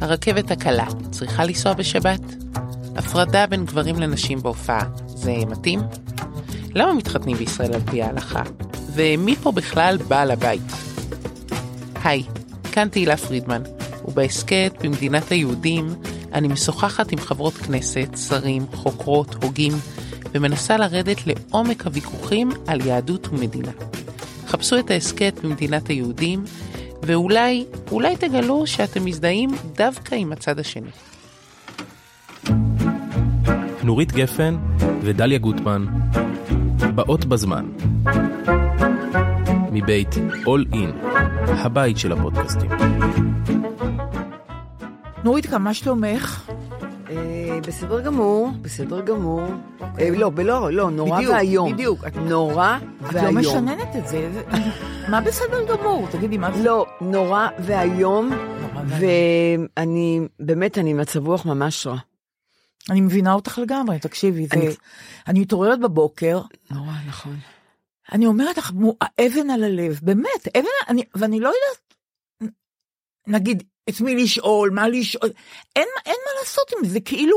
הרכבת הקלה צריכה לנסוע בשבת? הפרדה בין גברים לנשים בהופעה, זה מתאים? למה מתחתנים בישראל על פי ההלכה? ומי פה בכלל בעל הבית? היי, כאן תהילה פרידמן, ובהסכת במדינת היהודים אני משוחחת עם חברות כנסת, שרים, חוקרות, הוגים, ומנסה לרדת לעומק הוויכוחים על יהדות ומדינה. חפשו את ההסכת במדינת היהודים, ואולי, אולי תגלו שאתם מזדהים דווקא עם הצד השני. נורית גפן ודליה גוטמן, באות בזמן. מבית All In, הבית של הפודקאסטים. נורית, מה שלומך? אה, בסדר גמור, בסדר גמור. אה, לא, לא, לא, נורא בדיוק, ואיום. בדיוק. את- נורא את לא ואיום. משננת את זה. מה בסדר גמור? תגידי, מה זה? לא, נורא ואיום, ואיום. ואני, באמת, אני מצב רוח ממש רע. אני מבינה אותך לגמרי, תקשיבי, זה... אני- מתעוררת בבוקר, נורא, נכון. אני אומרת לך, האבן על הלב, באמת, אבן, אני, ואני לא יודעת, נגיד, את מי לשאול, מה לשאול, אין, אין מה לעשות עם זה, כאילו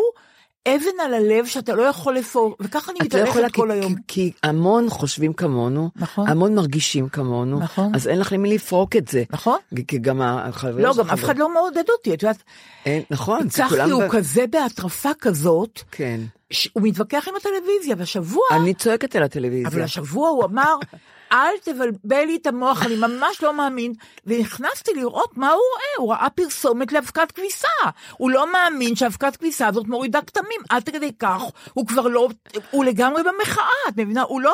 אבן על הלב שאתה לא יכול לפור, וככה אני לא מתהלכת כל כי- היום. כי- כי המון חושבים כמונו, נכון. המון מרגישים כמונו, נכון. אז אין לך למי לפרוק את זה. נכון? כי גם החברים לא, גם אף חבר- אחד לא מעודד אותי, את יודעת, אין, נכון, צחי. הוא ב- כזה בהטרפה כזאת, כן. שהוא מתווכח עם הטלוויזיה, והשבוע, אני צועקת על הטלוויזיה. אבל השבוע הוא אמר, אל תבלבל לי את המוח, אני ממש לא מאמין. ונכנסתי לראות מה הוא רואה, הוא ראה פרסומת לאבקת כביסה. הוא לא מאמין שאבקת כביסה הזאת מורידה כתמים, עד כדי כך, הוא כבר לא, הוא לגמרי במחאה, את מבינה? הוא לא...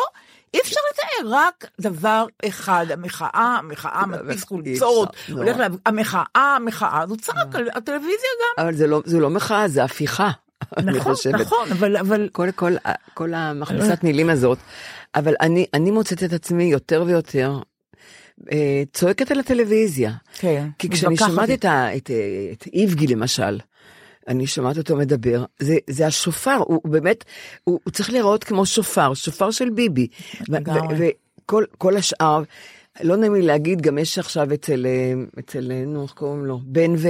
אי אפשר לתאר, רק דבר אחד, המחאה, המחאה, מדפיס חולצות, נורא. הולך, לה- המחאה, המחאה, הוא צעק על הטלוויזיה גם. אבל זה לא, זה לא מחאה, זה הפיכה. אני נכון, חושבת. נכון, אבל, אבל, כל, כל, כל המכבסת מילים הזאת, אבל אני, אני מוצאת את עצמי יותר ויותר אה, צועקת על הטלוויזיה. כן, כי כשאני שומעת. את, ה, את, אה, את איבגי למשל, אני שומעת אותו מדבר, זה, זה השופר, הוא, הוא באמת, הוא, הוא צריך להיראות כמו שופר, שופר של ביבי. ו-. וכל כל השאר, לא נעים לי להגיד, גם יש עכשיו אצל, אה, אצל, אה, נו, איך קוראים לו? בן ו...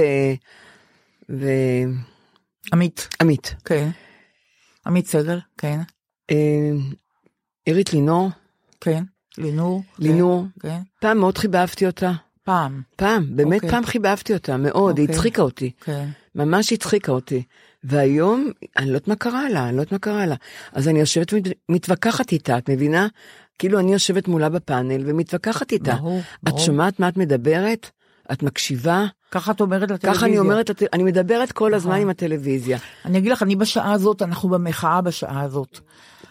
ועמית. עמית, כן. עמית סגל, כן, אה, עירית לינור, כן. לינור. כן, לינור. כן. פעם מאוד חיבבתי אותה. פעם. פעם, באמת אוקיי. פעם חיבבתי אותה מאוד, היא אוקיי. הצחיקה אותי. כן. ממש הצחיקה אותי. והיום, אני לא יודעת מה קרה לה, אני לא יודעת מה קרה לה. אז אני יושבת ומתווכחת איתה, את מבינה? כאילו אני יושבת מולה בפאנל ומתווכחת איתה. ברור, את ברור. שומעת מה את מדברת? את מקשיבה? ככה את אומרת לטלוויזיה. ככה אני אומרת, אני מדברת כל הזמן נכון. עם הטלוויזיה. אני אגיד לך, אני בשעה הזאת, אנחנו במחאה בשעה הזאת.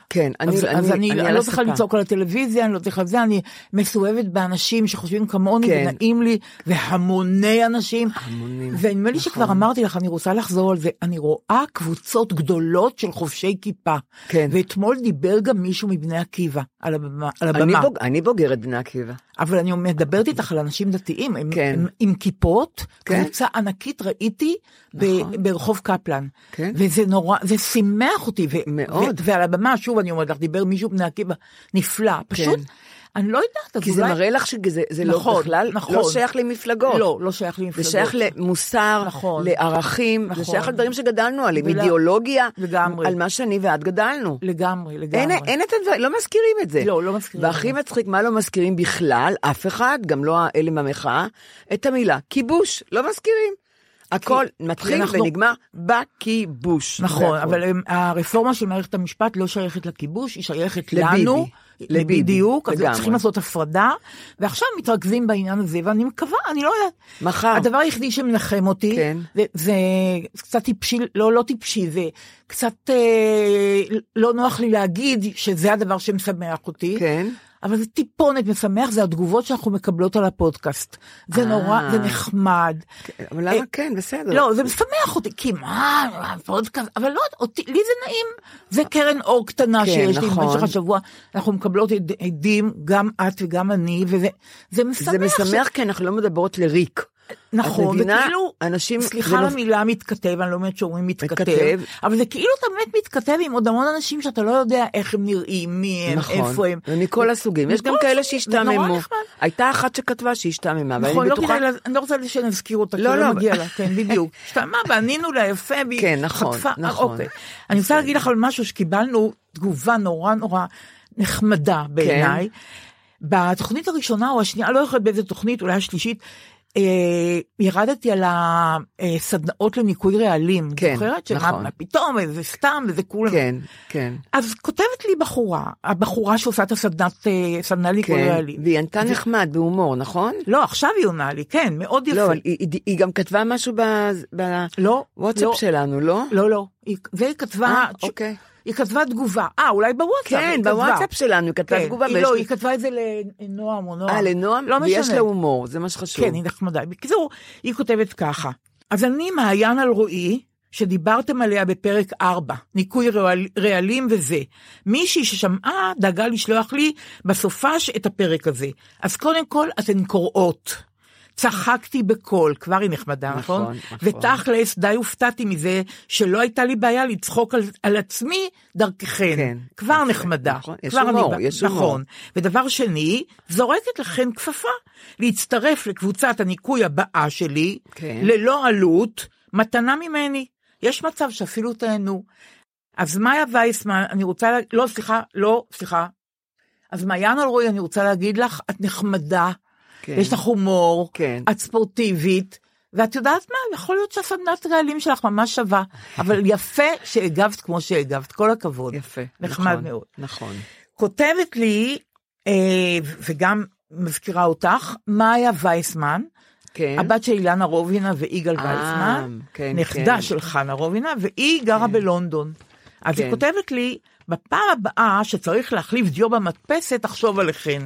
כן, אני- אז, אני- אז אני, אני אני לא צריכה. לצעוק על הטלוויזיה, אני לא צריכה זה, אני מסואבת באנשים שחושבים כמוני, כן. ונעים לי, והמוני אנשים. המונים, ונדמה לי שכבר נכון. אמרתי לך, אני רוצה לחזור על זה, אני רואה קבוצות גדולות של חובשי כיפה. כן. ואתמול דיבר גם מישהו מבני עקיבא על הבמה. על אני, הבמה. בוג, אני בוגרת בני עקיבא. אבל אני מדברת איתך על אנשים דתיים, הם, כן. הם עם כיפות, כן. קבוצה ענקית ראיתי ב, נכון. ברחוב קפלן. כן. וזה נורא, זה שימח אותי. ו, מאוד. ו, ועל הבמה, שוב אני אומרת לך, דיבר מישהו בני עקיבא, נפלא. פשוט, אני לא יודעת, כי זה אולי... מראה לך שזה זה נכון, לא בכלל, נכון. לא שייך למפלגות. לא, לא שייך למפלגות. זה שייך למוסר, נכון. לערכים, זה נכון. שייך לדברים שגדלנו עליהם, ול- אידיאולוגיה, לגמרי. על מה שאני ואת גדלנו. לגמרי, לגמרי. אין, אין את הדברים, לא מזכירים את זה. לא, לא מזכירים והכי זה. מצחיק, מה לא מזכירים בכלל, אף אחד, גם לא אלה מהמחאה, את המילה כיבוש, לא מזכירים. הכל מתחיל אנחנו- ונגמר בכיבוש. נכון. אבל הם, הרפורמה של מערכת המשפט לא שייכת לכיבוש, היא שייכת לביבי. לנו. לביבי, בדיוק, אז. צריכים לעשות הפרדה, ועכשיו מתרכזים בעניין הזה, ואני מקווה, אני לא יודעת. מחר. הדבר היחידי שמנחם אותי, כן. זה, זה קצת טיפשי, לא, לא טיפשי, זה קצת אה, לא נוח לי להגיד שזה הדבר שמשמח אותי. כן. אבל זה טיפונת משמח, זה התגובות שאנחנו מקבלות על הפודקאסט. זה נורא, אה. זה נחמד. אבל למה כן, בסדר. לא, זה משמח אותי, כי מה, הפודקאסט, אבל לא, אותי, לי זה נעים. זה קרן אור קטנה כן, שיש לי נכון. במשך השבוע, אנחנו מקבלות עד- עדים, גם את וגם אני, וזה זה משמח. זה משמח כי אנחנו לא מדברות לריק. נכון, את מבינה? וכאילו, אנשים- סליחה על המילה מתכתב, אני לא אומרת שאומרים מתכתב, מתכתב. אבל זה כאילו אתה באמת מתכתב עם עוד המון אנשים שאתה לא יודע איך הם נראים, מי הם, נכון, איפה הם. ומכל הסוגים. יש גם כאלה שהשתעממו. הייתה אחת שכתבה שהשתעממה, ואני נכון, לא בטוחה... לה- אני לא רוצה שנזכיר אותה, לא, לא לא. מגיע לה, כן, בדיוק. השתלמה וענינו לה יפה, והיא כן, נכון, חטפה, נכון. אוקיי. אני רוצה להגיד לך על משהו שקיבלנו תגובה נורא נורא נחמדה בעיניי. בתוכנית הראשונה או השנייה, לא יודעת באיזה תוכנית, אולי השלישית, אה, ירדתי על הסדנאות לניקוי רעלים. כן, זוכרת? שמה, נכון. פתאום, וזה סתם, וזה כולם. כן, כן. אז כותבת לי בחורה, הבחורה שעושה את הסדנת, אה, סדנה לניקוי כן, רעלים. והיא ענתה נחמד, בהומור, נכון? לא, עכשיו היא עונה לי, כן, מאוד יפה. לא, היא- היא היא גם כתבה משהו לא, בוואטסאפ לא. שלנו, לא? לא, לא, היא, והיא כתבה, אה, תש- אוקיי. היא כתבה תגובה, אה, אולי בוואטסאפ, כן, היא כתבה. בוואטסאפ שלנו היא כתבה כן, תגובה. היא ויש לא, לי- היא כתבה את זה לנועם או נועם. אה, לנועם? לא ויש משנה. לה הומור, זה מה שחשוב. כן, היא נחמדה. בקיצור, היא כותבת ככה, אז אני מעיין על רועי, שדיברתם עליה בפרק 4, ניקוי רעל, רעלים וזה. מישהי ששמעה דאגה לשלוח לי בסופש את הפרק הזה. אז קודם כל, אתן קוראות. צחקתי בקול, כבר היא נחמדה, נכון? נכון, נכון. ותכלס, די הופתעתי מזה שלא הייתה לי בעיה לצחוק על, על עצמי דרככן. כן, כבר יפה, נחמדה. נכון, יש הומור, יש הומור. נכון. ודבר שני, זורקת לכן כפפה להצטרף לקבוצת הניקוי הבאה שלי, כן. ללא עלות, מתנה ממני. יש מצב שאפילו תהנו. אז מאיה וייסמן, אני רוצה, לה... לא, סליחה, לא, סליחה. אז מעיין אלרועי, אני רוצה להגיד לך, את נחמדה, כן. יש לך הומור, כן. את ספורטיבית, ואת יודעת מה, יכול להיות שהסדנת רעלים שלך ממש שווה, אבל יפה שהגבת כמו שהגבת, כל הכבוד. יפה. נחמד נכון, מאוד. נכון. כותבת לי, אה, וגם מזכירה אותך, מאיה וייסמן, כן. הבת של אילנה רובינה ויגאל אה, וייסמן, כן, נכדה כן. של חנה רובינה, והיא גרה בלונדון. אז כן. היא כותבת לי, בפעם הבאה שצריך להחליף דיו במדפסת, תחשוב עליכן.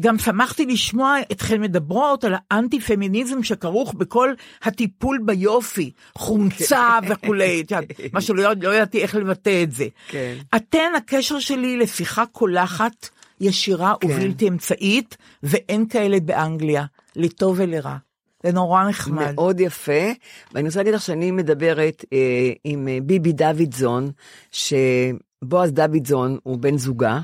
גם שמחתי לשמוע אתכן מדברות על האנטי-פמיניזם שכרוך בכל הטיפול ביופי, חומצה וכולי, את יודעת, מה שלא לא ידעתי איך לבטא את זה. כן. אתן הקשר שלי לשיחה קולחת, ישירה כן. ובלתי אמצעית, ואין כאלה באנגליה, לטוב ולרע. זה נורא נחמד. מאוד יפה, ואני רוצה להגיד לך שאני מדברת אה, עם אה, ביבי דוידזון, שבועז דוידזון הוא בן זוגה,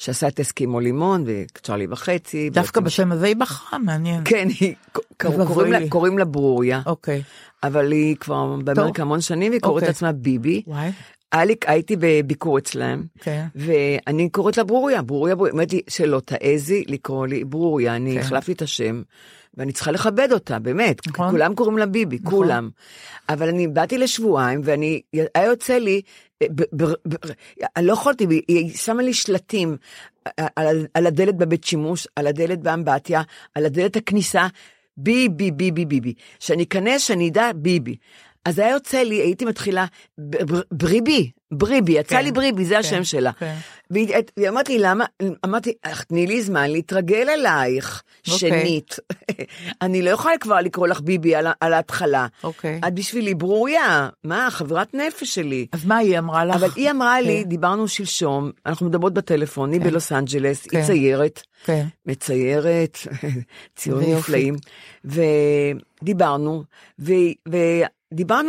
שעשה את אסקימו לימון וצ'רלי וחצי. דווקא בשם הזה היא בחרה, מעניין. כן, היא, קוראים. לה, קוראים לה ברוריה, אוקיי. אבל היא כבר באמריקה המון שנים, והיא קוראת אוקיי. לעצמה ביבי. וואי, אליק, הייתי בביקור אצלם, כן. ואני קוראת לה ברוריה, ברוריה, ברוריה, אומרת לי שלא תעזי לקרוא לי ברוריה, אני כן. החלפתי את השם, ואני צריכה לכבד אותה, באמת, נכון. כולם קוראים לה ביבי, כולם. אבל אני באתי לשבועיים, ואני, היה יוצא לי, אה, ב, ב, ב, אני לא יכולתי, היא- היא שמה לי שלטים אה, על, על הדלת בבית שימוש, על הדלת באמבטיה, על הדלת הכניסה, ביבי, ביבי, ביבי. שאני אכנס, שאני אדע ביבי. אז היה יוצא לי, הייתי מתחילה, בריבי, בריבי, יצא כן, לי בריבי, זה כן, השם שלה. כן. והיא והיא אמרת לי, למה? אמרתי, "אך, תני לי זמן להתרגל אלייך, אוקיי. שנית. אני לא יכולה כבר לקרוא לך ביבי על על ההתחלה. אוקיי. את בשבילי ברוריה, מה, חברת נפש שלי. אז מה היא אמרה לך? אבל היא אמרה לי, כן. דיברנו שלשום, אנחנו מדודות בטלפון, היא בלוס אנג'לס, היא כן. ציירת, כן. מציירת, ציורים. נפלאים, ודיברנו, ו... ודיברנו,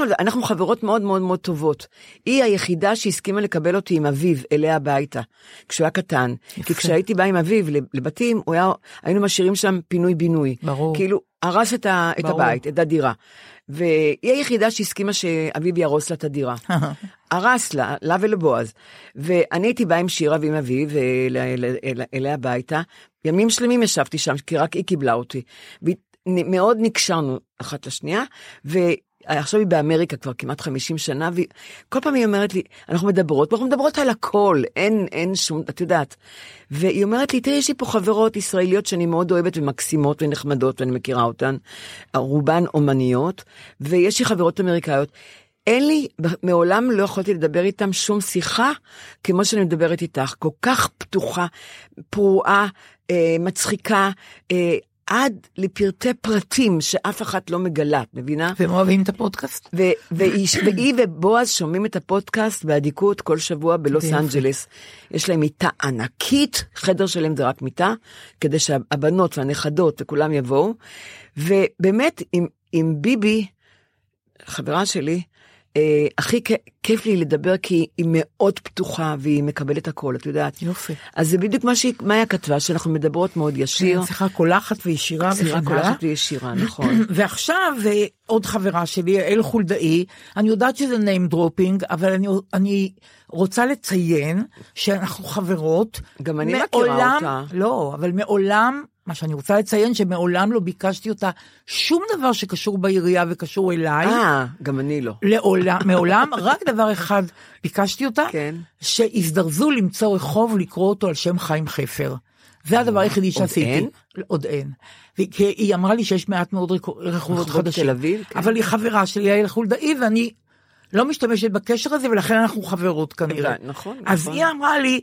על- אנחנו חברות מאוד מאוד מאוד טובות. היא היחידה שהסכימה לקבל אותי עם אביו אליה הביתה, כשהוא היה קטן. כי כשהייתי באה עם אביו לב- לבתים, היה, היינו משאירים שם פינוי-בינוי. ברור. כאילו, הרס את, ה, את ברור. הבית, את הדירה. והיא היחידה שהסכימה שאביו יהרוס לה את הדירה. הרס לה, לה ולבועז. ואני הייתי באה עם שירה ועם אביב אל- אל- אל- אליה הביתה. ימים שלמים ישבתי שם, כי רק היא קיבלה אותי. ומאוד נקשרנו אחת לשנייה, ועכשיו היא באמריקה כבר כמעט 50 שנה, וכל פעם היא אומרת לי, אנחנו מדברות, אנחנו מדברות על הכל, אין, אין שום, את יודעת. והיא אומרת לי, תראי, יש לי פה חברות ישראליות שאני מאוד אוהבת ומקסימות ונחמדות, ואני מכירה אותן, רובן אומניות, ויש לי חברות אמריקאיות. אין לי, מעולם לא יכולתי לדבר איתם שום שיחה כמו שאני מדברת איתך, כל כך פתוחה, פרועה, אה, מצחיקה, אה, עד לפרטי פרטים שאף אחת לא מגלה, את מבינה? והם אוהבים את הפודקאסט? והיא, ובועז שומעים את הפודקאסט באדיקות כל שבוע בלוס. אנג'לס. יש להם מיטה ענקית, חדר שלהם זה רק מיטה, כדי שהבנות והנכדות וכולם יבואו. ובאמת, עם, עם ביבי, חברה שלי, אה, הכי כיף לי לדבר כי היא מאוד פתוחה והיא מקבלת הכל, את יודעת. יופי. אז זה בדיוק מה שהיא, מאיה כתבה, שאנחנו מדברות מאוד ישיר. שיחה קולחת וישירה שירה וחדה. קולחת וישירה, נכון. ועכשיו אה, עוד חברה שלי, יעל חולדאי, אני יודעת שזה name dropping, אבל אני, אני רוצה לציין שאנחנו חברות. גם אני מכירה אותה. לא, אבל מעולם, מה שאני רוצה לציין, שמעולם לא ביקשתי אותה שום דבר שקשור בעירייה וקשור אליי. אה, גם אני לא. לעולם, מעולם, רק דבר אחד ביקשתי אותה, כן. שהזדרזו למצוא רחוב לקרוא אותו על שם חיים חפר. זה הדבר היחידי שעשיתי. אין? עוד אין. כי היא אמרה לי שיש מעט מאוד רחו- רחובות חדשים. אביב, כן. אבל היא חברה שלי, יעל חולדאי, ואני לא משתמשת בקשר הזה, ולכן אנחנו חברות כנראה. נכון, אז נכון. היא אמרה לי,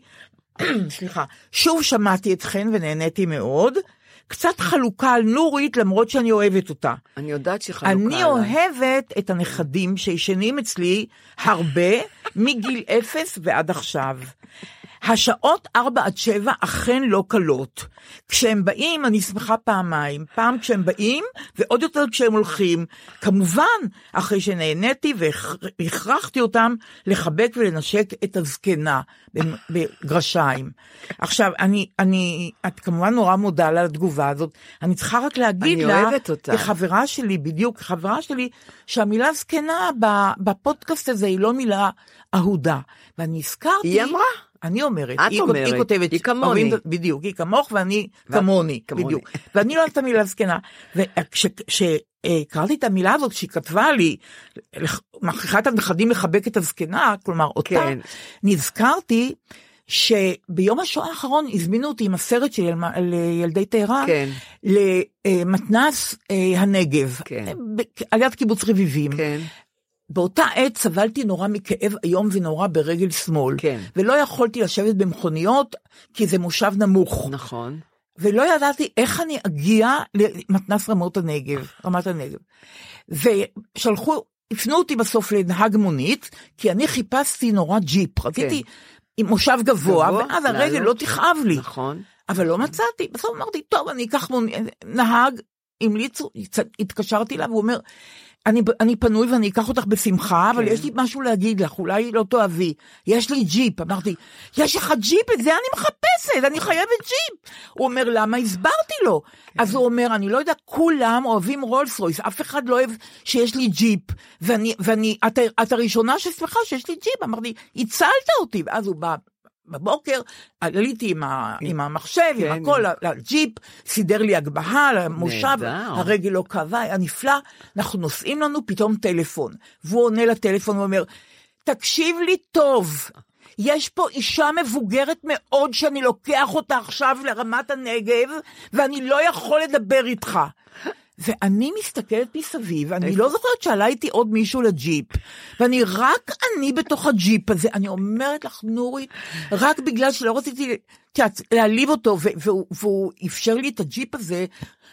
סליחה, שוב שמעתי אתכן ונהניתי מאוד, קצת חלוקה על נורית, למרות שאני אוהבת אותה. אני יודעת שהיא חלוקה אני עליי. אוהבת את הנכדים שישנים אצלי הרבה, מגיל אפס ועד עכשיו. השעות 4 עד 7 אכן לא קלות. כשהם באים, אני שמחה פעמיים. פעם כשהם באים, ועוד יותר כשהם הולכים. כמובן, אחרי שנהניתי והכרחתי אותם לחבק ולנשק את הזקנה, בגרשיים. עכשיו, אני, אני, את כמובן נורא מודה לה על התגובה הזאת. אני צריכה רק להגיד לה. כחברה שלי, בדיוק, חברה שלי, שהמילה זקנה בפודקאסט הזה היא לא מילה אהודה. ואני הזכרתי... היא אמרה? אני אומרת. את היא, אומרת, היא כותבת. היא כמוני. אוהבים- בדיוק, היא כמוך ואני כמוני, כמוני. בדיוק. ואני לא אוהבת את המילה זקנה. וכשקראתי את המילה הזאת, שהיא כתבה לי, מכריחה את הנכדים לחבק את הזקנה, כלומר אותה, כן. נזכרתי שביום השואה האחרון הזמינו אותי עם הסרט שלי על מ- על ילדי טהרן, כן. למתנ"ס אה, הנגב, כן. אה, על יד קיבוץ רביבים. כן. באותה עת סבלתי נורא מכאב איום ונורא ברגל שמאל. כן. ולא יכולתי לשבת במכוניות, כי זה מושב נמוך. נכון. ולא ידעתי איך אני אגיע למתנ"ס רמות הנגב, רמת הנגב. ושלחו, הפנו אותי בסוף לנהג מונית, כי אני חיפשתי נורא ג'יפ, רציתי עם מושב גבוה, גבוה, ואז הרגל לעלות. לא תכאב לי. נכון. אבל לא מצאתי, בסוף אמרתי, טוב, אני אקח מונית, נהג, המליצו, התקשרתי אליו, הוא אומר, אני, אני פנוי ואני אקח אותך בשמחה, אבל כן. יש לי משהו להגיד לך, אולי לא תאהבי. יש לי ג'יפ. אמרתי, יש לך ג'יפ? את זה אני מחפשת, אני חייבת ג'יפ. הוא אומר, למה? הסברתי לו. כן. אז הוא אומר, אני לא יודע, כולם אוהבים רולס רויס, אף אחד לא אוהב שיש לי ג'יפ. ואני, ואני, את, את הראשונה ששמחה שיש לי ג'יפ. אמרתי, הצלת אותי. ואז הוא בא. בבוקר עליתי עם, ה, עם המחשב, כן. עם הכל, לג'יפ, סידר לי הגבהה למושב. הרגל לא כאבה, היה נפלא. אנחנו נוסעים לנו פתאום טלפון, והוא עונה לטלפון ואומר, תקשיב לי טוב, יש פה אישה מבוגרת מאוד שאני לוקח אותה עכשיו לרמת הנגב, ואני לא יכול לדבר איתך. ואני מסתכלת מסביב, אני לא זוכרת שעלה איתי עוד מישהו לג'יפ, ואני רק אני בתוך הג'יפ הזה, אני אומרת לך, נורית, רק בגלל שלא רציתי, את יודעת, להעליב אותו, והוא, אפשר לי את הג'יפ הזה,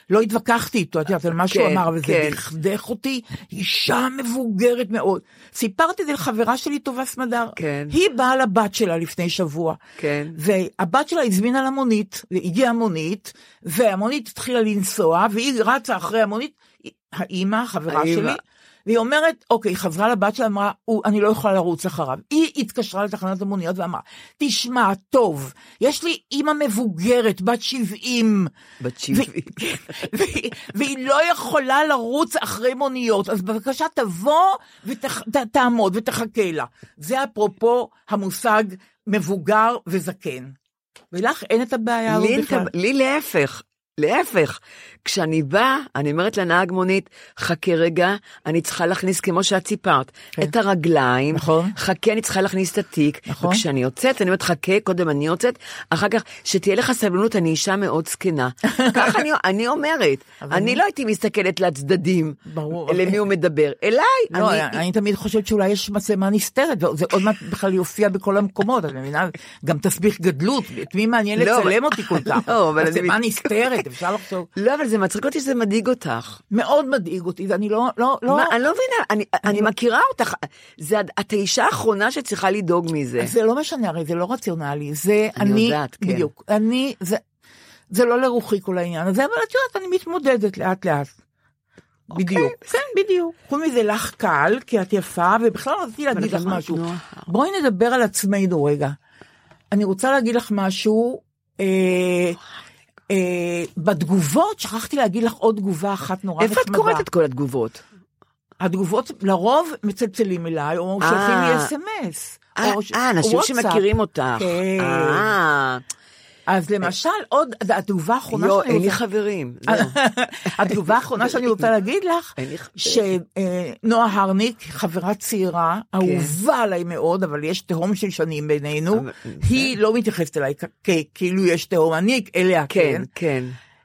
לא התווכחתי איתו, את יודעת, על מה שהוא כן, אמר, אבל זה כן. דכדך אותי, אישה מבוגרת מאוד. סיפרתי את זה לחברה שלי, טובה סמדר. כן. היא באה לבת שלה לפני שבוע. כן. והבת שלה הזמינה לה מונית, הגיעה מונית, והמונית התחילה לנסוע, והיא רצה אחרי המונית, האימא, האמא. שלי, והיא אומרת, אוקיי, חזרה לבת שלה, אמרה, "הוא- אני לא יכולה לרוץ אחריו. היא התקשרה לתחנת המוניות ואמרה, תשמע, טוב, יש לי אימא מבוגרת, בת 70, בת 70. והיא, והיא לא יכולה לרוץ אחרי מוניות, אז בבקשה תבוא ותעמוד ותחכה לה. זה אפרופו המושג מבוגר וזקן. ולך אין את הבעיה הזאת בכלל. לי להפך, להפך. כשאני באה, אני אומרת לנהג מונית, חכה רגע, אני צריכה להכניס, כמו שאת סיפרת, כן. את הרגליים, נכון. חכה, אני צריכה להכניס את התיק, נכון. וכשאני יוצאת, אני אומרת, חכה, קודם אני יוצאת, אחר כך, שתהיה לך סבלנות, אני אישה מאוד זקנה. ככה אני, אני אומרת, אני אני- לא הייתי מסתכלת לצדדים, ברור. למי הוא מדבר, אליי, לא, אני, אני, אני תמיד חושבת שאולי יש מצלמה נסתרת, וזה עוד מעט בכלל יופיע בכל המקומות, את מבינה? גם תסביך גדלות, את מי מעניין לא, לצלם אותי כל כך? לא, אני- מצלמה נסתרת, אפשר לחשוב. לא, אבל זה מצחיק אותי שזה מדאיג אותך. מאוד מדאיג אותי, ואני לא, לא, לא, מה, אני לא מבינה, אני, אני מכירה אותך, זה, את האישה האחרונה שצריכה לדאוג מזה. זה לא משנה, הרי זה לא רציונלי, זה אני אני, יודעת, כן. בדיוק, אני, זה, זה לא לרוחי כל העניין הזה, אבל את יודעת, אני מתמודדת לאט לאט. אוקיי, בדיוק, כן, בדיוק. חוץ מזה לך קל, כי את יפה, ובכלל רציתי להגיד לך משהו. בואי נדבר על עצמנו רגע. אני רוצה להגיד לך משהו, אה, אה, בתגובות, שכחתי להגיד לך עוד תגובה אחת נורא איפה את קוראת את כל התגובות? התגובות לרוב מצלצלים אליי, או שולחים לי אה. אס.אם.אס. אה, ש- אה, אנשים. שמכירים אותך. כן. אה, אז למשל, עוד, התגובה האחרונה יו, שאני אין לי רוצה... חברים. התגובה האחרונה שאני רוצה להגיד לך. שנועה הרניק, חברה צעירה, אהובה עליי מאוד, אבל יש תהום של שנים בינינו, היא לא מתייחסת אליי כאילו יש תהום, אני אליה כן. כן, כן.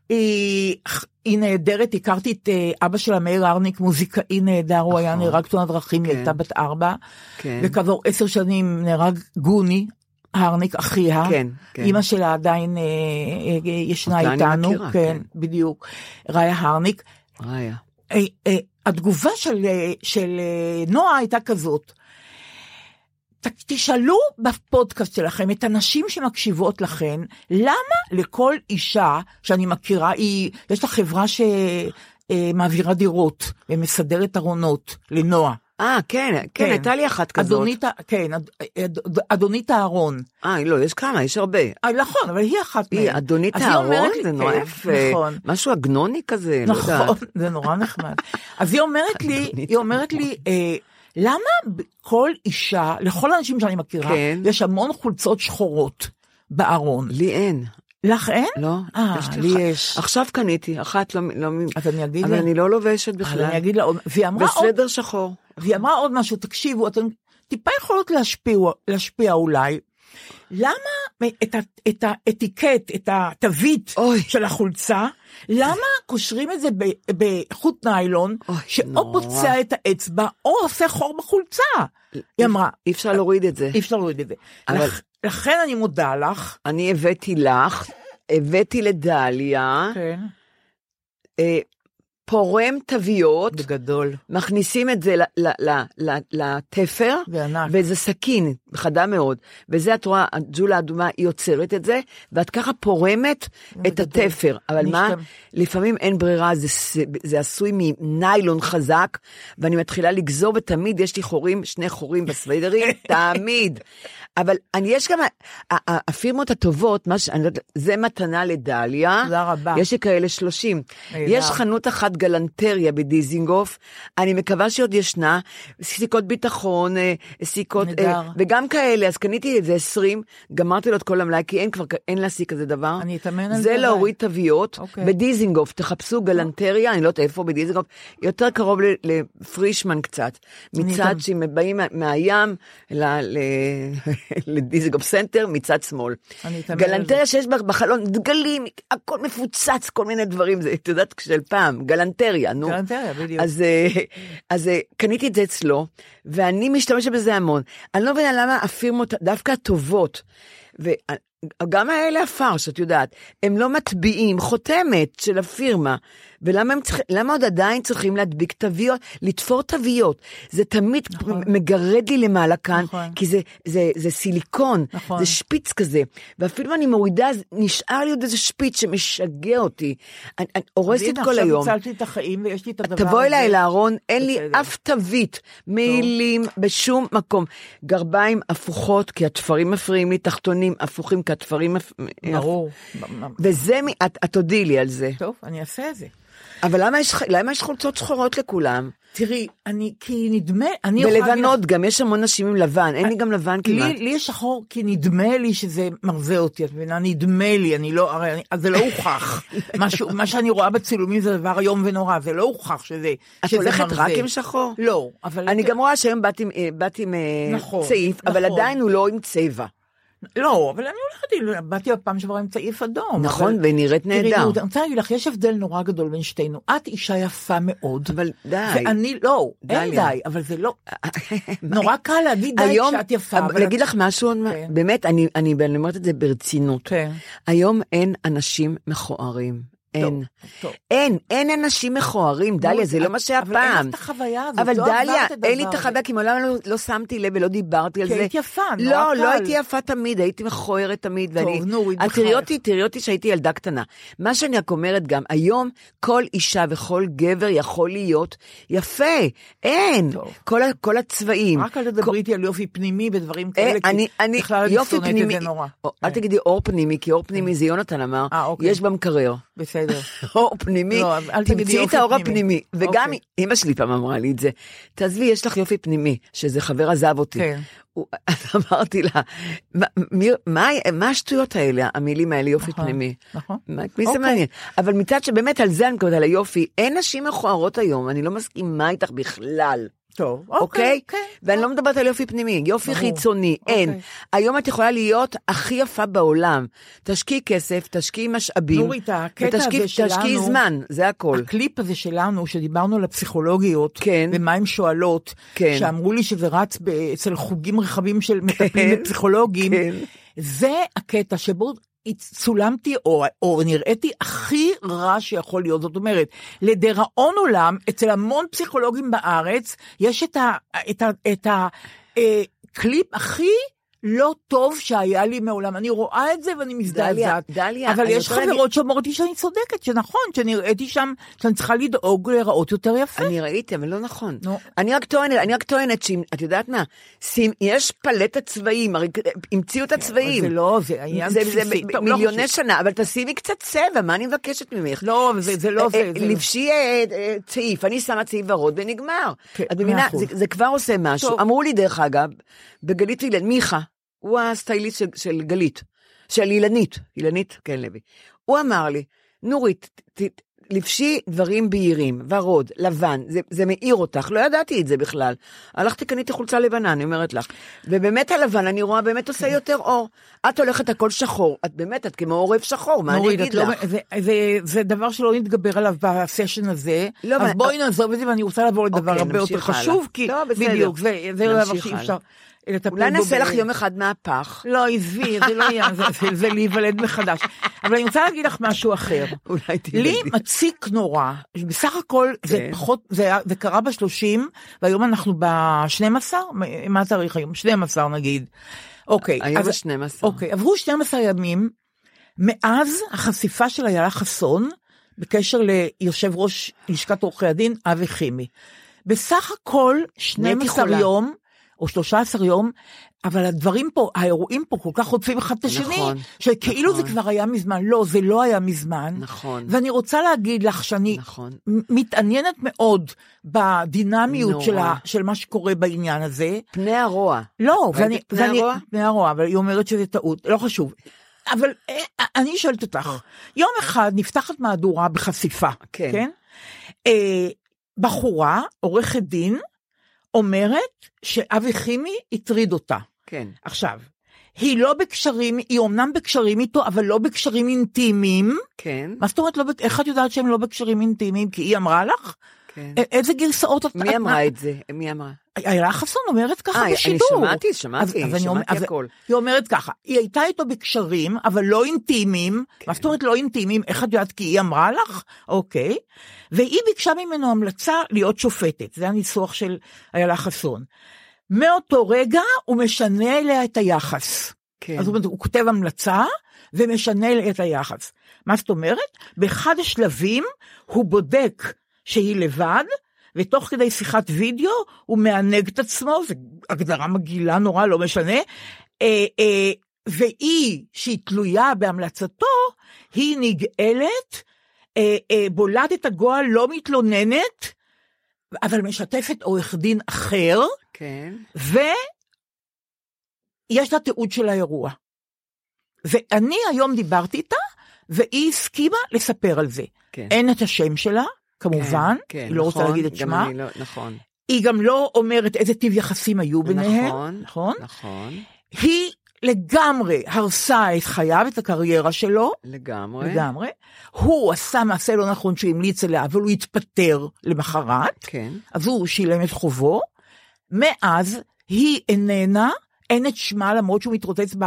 היא, היא נהדרת, הכרתי את אה, אבא שלה, מאיר הרניק, מוזיקאי נהדר, הוא היה נכון. נהרג תאונת דרכים, היא כן. הייתה בת ארבע, כן. וכעבור עשר שנים נהרג גוני. הרניק, אחיה, כן, כן. אימא שלה עדיין אה, אה, ישנה איתנו, מכירה, כן, כן. בדיוק, ראיה הרניק. ראיה. אה, אה, התגובה של, אה, של אה, נועה הייתה כזאת, ת- תשאלו בפודקאסט שלכם את הנשים שמקשיבות לכן, למה לכל אישה שאני מכירה, היא, יש לה חברה שמעבירה דירות ומסדרת ארונות לנועה. אה, כן, כן, כן. הייתה לי אחת כזאת. אדונית, כן, אד- אד- אדונית אהרון. אה, לא, יש כמה, יש הרבה. אה, נכון, אבל היא אחת מהן. היא אדונית אהרון, זה נורא כן, יפה. נכון. משהו עגנוני כזה, לא נכון, יודעת. זה נורא נחמד. אז היא אומרת לי, היא אומרת לי, אה, למה כל אישה, לכל האנשים שאני מכירה, כן. יש המון חולצות שחורות בארון. לי אין. לך אין? לא, אה, יש לי אחת. יש. עכשיו קניתי, אחת לא... לא אז אני אגיד אבל לה, אני לא לובשת בכלל. אני אגיד לה עוד, והיא אמרה עוד, בסוודר שחור. והיא אמרה עוד משהו, תקשיבו, אתן טיפה יכולות להשפיע, להשפיע אולי. למה את, ה, את האטיקט, את התווית אוי. של החולצה, למה קושרים את זה ב- בחוט ניילון, אוי, שאו נורא. פוצע את האצבע, או עושה חור בחולצה? היא אמרה, אי אפשר להוריד את זה. אי אפשר להוריד את זה. אבל- לכ- לכן אני מודה לך. אני הבאתי לך, הבאתי לדליה, כן. פורם תוויות, בגדול. מכניסים את זה לתפר, בענק. וזה סכין, חדה מאוד. וזה את רואה, הג'ולה האדומה, היא עוצרת את זה, ואת ככה פורמת את בגדול. התפר. אבל מה, אשתמש. לפעמים אין ברירה, זה, זה עשוי מניילון חזק, ואני מתחילה לגזור, ותמיד יש לי חורים, שני חורים בסווידרים, תמיד. אבל אני, יש גם, הפירמות הטובות, מה ש... לא זה מתנה לדליה. תודה רבה. יש לי כאלה 30. נהדר. יש חנות אחת גלנטריה בדיזינגוף, אני מקווה שעוד ישנה, סיכות ביטחון, אה, סיכות. אה, וגם כאלה, אז קניתי איזה 20, גמרתי לו את כל המלאי, כי אין כבר, אין להשיג כזה דבר. אני אתאמן על זה זה, להוריד תוויות, אוקיי. בדיזינגוף, תחפשו גלנטריה, אני לא יודעת איפה בדיזינגוף, יותר קרוב ל- לפרישמן קצת, מצד אתאמן. שהם באים מה- מהים ל- ל- לדיזיגוף סנטר מצד שמאל. גלנטריה שיש בה בחלון דגלים, הכל מפוצץ, כל מיני דברים, זה, את יודעת, של פעם, גלנטריה, נו. גלנטריה, בדיוק. אז, אה, אז אה, קניתי את זה אצלו, ואני משתמשת בזה המון. אני לא מבינה למה הפירמות, דווקא הטובות, וגם האלה הפרש, את יודעת, הם לא מטביעים חותמת של הפירמה. ולמה הם צריכים, למה עוד עדיין צריכים להדביק תוויות, לתפור תוויות? זה תמיד נכון. מגרד לי למעלה כאן, נכון. כי זה, זה, זה סיליקון, נכון. זה שפיץ כזה. ואפילו אם אני מורידה, נשאר לי עוד איזה שפיץ שמשגע אותי. אני, אני הורסת הנה, כל היום. עכשיו הצלתי את החיים ויש לי את הדבר הזה. תבוא אליי לארון, אין לי. אף תווית, מעילים בשום מקום. גרביים הפוכות, כי התפרים מפריעים לי, תחתונים הפוכים, כי התפרים... מפ- ברור. וזה, את את תודי לי על זה. טוב, אני אעשה את זה. אבל למה יש, למה יש חולצות שחורות לכולם? תראי, אני, כי נדמה, אני לך- ולבנות, גם יש המון נשים עם לבן, אין לי גם לבן כמעט. לי, לי יש שחור כי נדמה לי שזה מרזה אותי, את מבינה? נדמה לי, אני לא, הרי אני, אז זה לא הוכח. משהו, מה שאני רואה בצילומים זה דבר איום ונורא, זה לא הוכח שזה, את שזה הולכת מרזה. רק עם שחור? לא, אבל... אני גם רואה שהיום באתי עם- אה, עם אה, נכון, צעיף, אבל נכון. עדיין הוא לא עם צבע. לא, אבל אני הולכת, באתי בפעם שעברה עם צעיף אדום. נכון, אבל- ונראית נהדר. אני רוצה להגיד לך, יש הבדל נורא גדול בין שתינו. את אישה יפה מאוד. אבל די. ואני, לא, אין דליה. די, אבל זה לא... נורא קל להגיד די היום, כשאת יפה. אבל להגיד לך משהו, כן. באמת, אני, אני, אני אומרת את זה ברצינות. כן. היום אין אנשים מכוערים. אין. טוב. אין, אין אנשים מכוערים, דליה, זה לא מה שהיה אבל אין פעם. לך את החוויה הזאת, אבל לא דליה, אין לי את החוויה, כי מעולם לא, לא שמתי לב ולא דיברתי על כי זה. היית יפה, נורא לא, קל. לא הייתי יפה תמיד, הייתי מכוערת תמיד. טוב, ואני, נו, את בחייך. תראי אותי, תראי אותי שהייתי ילדה קטנה. מה שאני רק אומרת גם, היום כל אישה וכל גבר יכול להיות יפה. אין. טוב. כל, כל הצבעים. רק אל תדברי איתי על יופי פנימי ודברים אה, כאלה, כי בכלל אני שונאת את זה נורא. אל כן. תגידי אור פנימי, כי אור פנימי זה יונתן אמר, אה, אוקיי. יש במקרר. בסדר. אור פנימי, לא, תמצאי את האור פנימי. הפנימי. וגם אוקיי. אימא שלי פעם אמרה לי את זה, תעזבי, יש לך יופי פנימי, שזה חבר עזב אותי. כן. אז אמרתי לה, "מה- מי- מה מה השטויות האלה, המילים האלה, יופי נכון, פנימי? נכון. מה- מי זה אוקיי. מעניין? אבל מצד שבאמת על זה אני מדברת, על היופי, אין נשים מכוערות היום, אני לא מסכימה איתך בכלל. טוב, אוקיי? כן. ואני לא מדברת על יופי פנימי, יופי. חיצוני, אין. אוקיי. היום את יכולה להיות הכי יפה בעולם. תשקיעי כסף, תשקיעי משאבים. נורית, הקטע ותשקיעי- הזה שלנו- זמן, זה הכל. הקליפ הזה שלנו, שדיברנו על הפסיכולוגיות, כן. ומה הן שואלות, כן. שאמרו לי שזה רץ אצל חוגים רחבים של מטפלים כן. ופסיכולוגים, כן. זה הקטע שבו צולמתי או, או נראיתי הכי רע שיכול להיות. זאת אומרת, לדיראון עולם, אצל המון פסיכולוגים בארץ, יש את ה... ה, את ה אה, הכי לא טוב שהיה לי מעולם. אני רואה את זה ואני מזדעזעת. דליה, אבל יש חברות שאומרות לי שאני צודקת, שנכון, שנראיתי שם, שאני צריכה לדאוג להיראות יותר יפה. אני ראיתי, אבל לא נכון. נו. אני רק טוענת, אני רק טוענת שאם, את יודעת מה, שים, יש פלטת צבעים, הרי המציאו את הצבעים. זה לא, זה עניין זה, זה בסיסי. טוב, לא מיליוני. שנה, אבל תשימי קצת צבע, מה אני מבקשת ממך? לא, זה, זה לא אה, זה. אה, זה. לבשי אה, צעיף, אני שמה צעיף ורוד ונגמר. כן, את מבינה. זה, זה כבר עושה משהו. אמרו לי, דרך אגב, בגלית אילן, מיכה, הוא הסטייליסט של, של גלית, של אילנית, אילנית, כן לוי. הוא אמר לי, נורית, ת, ת, לבשי דברים בהירים, ורוד, לבן, זה, זה מאיר אותך, לא ידעתי את זה בכלל. הלכתי, קניתי חולצה לבנה, אני אומרת לך. ובאמת הלבן, אני רואה, באמת עושה יותר אור. את הולכת הכל שחור, את באמת, את כמו עורב שחור, מה אני אגיד לא- לך? זה, זה, זה דבר שלא נתגבר עליו בסשן הזה, לא, אז בואי נעזוב את זה, ואני רוצה לעבור לדבר אוקיי, הרבה יותר. חשוב, כי לא. בדיוק, זה, זה דבר שאי. אפשר לטפל בו. אולי נעשה לך יום אחד מהפך. לא, עזבי, זה לא יהיה, זה, להיוולד מחדש. אבל אני רוצה להגיד לך משהו אחר. אולי לי תלמדי. מציק נורא, בסך הכל זה כן. פחות, זה, קרה ב-30, והיום אנחנו ב-12? מה התאריך היום? 12 נגיד. אוקיי. היום אז- ה-12. אוקיי, עברו 12 ימים מאז החשיפה של איילה חסון בקשר ליושב ראש לשכת עורכי הדין אבי חימי. בסך הכל 12 חולה. יום או 13 יום, אבל הדברים פה, האירועים פה כל כך חוטפים אחד את השני, נכון, שכאילו זה נכון. כבר היה מזמן. לא, זה לא היה מזמן. נכון. ואני רוצה להגיד לך שאני נכון. מתעניינת מאוד בדינמיות נורא. של, ה, של מה שקורה בעניין הזה. פני הרוע. לא, ואני, פני ואני, הרוע? פני הרוע, אבל היא אומרת שזה טעות, לא חשוב. אבל אה, אני שואלת אותך, יום אחד נפתחת מהדורה בחשיפה, כן. כן? אה, בחורה, עורכת דין, אומרת שאבי חימי הטריד אותה. כן. עכשיו, היא לא בקשרים, היא אומנם בקשרים איתו, אבל לא בקשרים אינטימיים. כן, מה זאת אומרת, לא, איך את יודעת שהם לא בקשרים אינטימיים? כי היא אמרה לך? כן. איזה גרסאות את... מי אמרה את זה? מי אמרה? איילה חסון אומרת ככה אה, אני בשידור. שמעתי, שמעתי, אז- אז אני שמעתי אז הכל. היא אומרת ככה, היא הייתה איתו בקשרים, אבל לא אינטימיים. כן. מה זאת אומרת לא אינטימיים? איך את יודעת? כי היא אמרה לך? אוקיי. והיא ביקשה ממנו המלצה להיות שופטת. זה הניסוח של איילה חסון. מאותו רגע הוא משנה אליה את היחס. כן. אז הוא, הוא כותב המלצה ומשנה את היחס. מה זאת אומרת? באחד השלבים הוא בודק שהיא לבד, ותוך כדי שיחת וידאו הוא מענג את עצמו, זו הגדרה מגעילה נורא, לא משנה. אה, אה, והיא, שהיא תלויה בהמלצתו, היא נגאלת, אה, אה, בולעת את הגועל, לא מתלוננת, אבל משתפת עורך דין אחר, כן, ויש לה תיעוד של האירוע. ואני היום דיברתי איתה, והיא הסכימה לספר על זה. כן. אין את השם שלה, כמובן, כן, היא לא רוצה נכון, להגיד את שמה. לא, נכון, היא גם לא אומרת איזה טיב יחסים היו ביניהם, נכון, נכון? נכון, היא לגמרי הרסה את חייו, את הקריירה שלו, לגמרי. לגמרי. הוא עשה מעשה לא נכון שהוא המליץ עליה, אבל הוא התפטר למחרת, כן, אז הוא שילם את חובו. מאז היא איננה, אין את שמה למרות שהוא מתרוצץ ב...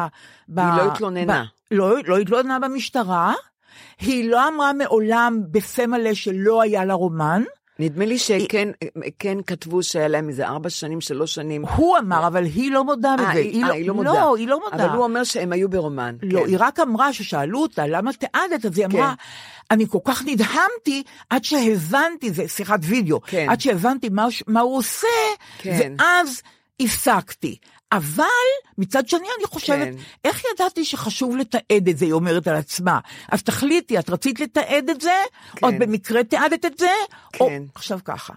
ב היא לא התלוננה. ב, לא, לא התלוננה במשטרה. היא לא אמרה מעולם בפה מלא שלא היה לה רומן. נדמה לי שכן כן כתבו שהיה להם איזה ארבע שנים, שלוש שנים. הוא אמר, אבל היא לא מודה אה, בזה. היא- אה, היא לא מודה. לא, היא לא מודה. אבל הוא אומר שהם היו ברומן. לא, כן. היא רק אמרה ששאלו אותה למה תיעדת, אז היא אמרה, אני כל כך נדהמתי עד שהבנתי, זה שיחת וידאו, כן. עד שהבנתי מה, מה הוא עושה, כן. ואז הפסקתי. אבל מצד שני אני חושבת, כן. איך ידעתי שחשוב לתעד את זה, היא אומרת על עצמה. אז תחליטי, את רצית לתעד את זה, כן. או את במקרה תיעדת את זה, או כן. עכשיו ככה.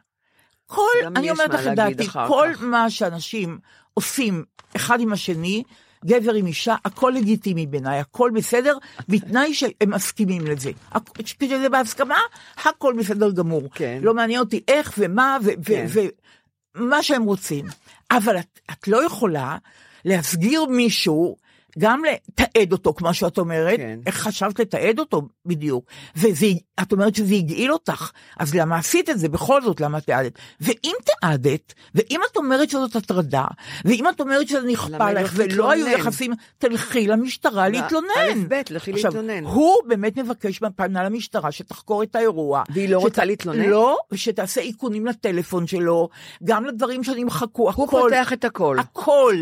כל, אני אומרת לך את דעתי, כל כך. מה שאנשים עושים אחד עם השני, גבר עם אישה, הכל לגיטימי בעיניי, הכל בסדר, בתנאי שהם מסכימים לזה. כשזה בהסכמה, הכל בסדר גמור. כן. לא מעניין אותי איך ומה ו- כן. ו- ומה שהם רוצים. אבל את, את לא יכולה להסגיר מישהו, גם לתעד אותו, כמו שאת אומרת, כן. איך חשבת לתעד אותו בדיוק, ואת אומרת שזה הגעיל אותך, אז למה עשית את זה בכל זאת, למה תיעדת? ואם תיעדת, ואם את אומרת שזאת הטרדה, ואם את אומרת שזה נכפה לך, לא ולא היו? יחסים, תלכי למשטרה להתלונן. א', ב', לכי עכשיו, להתלונן. הוא באמת מבקש, פנה למשטרה שתחקור את האירוע. והיא לא רוצה שת- להתלונן? לא, ושתעשה איכונים לטלפון שלו, גם לדברים שנמחקו, הכל. הוא פותח את הכל. הכל.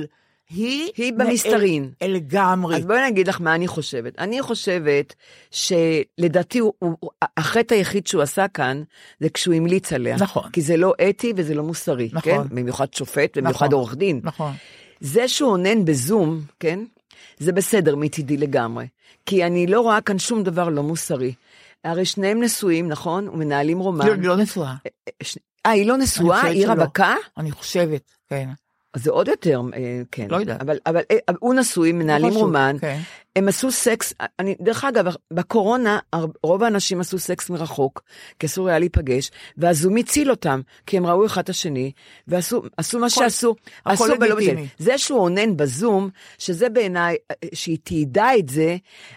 היא... היא במסתרין. נ- לגמרי. אז בואי אני אגיד לך מה אני חושבת. אני חושבת שלדעתי הוא, הוא, החטא היחיד שהוא עשה כאן, זה כשהוא המליץ עליה. נכון. כי זה לא אתי וזה לא מוסרי, נכון. כן? במיוחד שופט, במיוחד נכון. עורך דין. נכון. זה שהוא עונן בזום, כן? זה בסדר מצידי לגמרי. כי אני לא רואה כאן שום דבר לא מוסרי. הרי שניהם נשואים, נכון? ומנהלים רומן. היא לא נשואה. ש- אה, היא לא נשואה? היא. רווקה? אני חושבת, כן. זה עוד יותר, אה, כן. לא יודעת. אבל, אבל אה, הוא נשוי, מנהלים חשוב, רומן. כן. הם עשו סקס, אני, דרך אגב, בקורונה רוב האנשים עשו סקס מרחוק, כי אסור היה להיפגש, והזום הציל אותם, כי הם ראו אחד את השני, ועשו עשו מה שעשו, הכל עשו ולא. בסדר. זה שהוא אונן בזום, שזה בעיניי, אה, שהיא תיעדה את זה,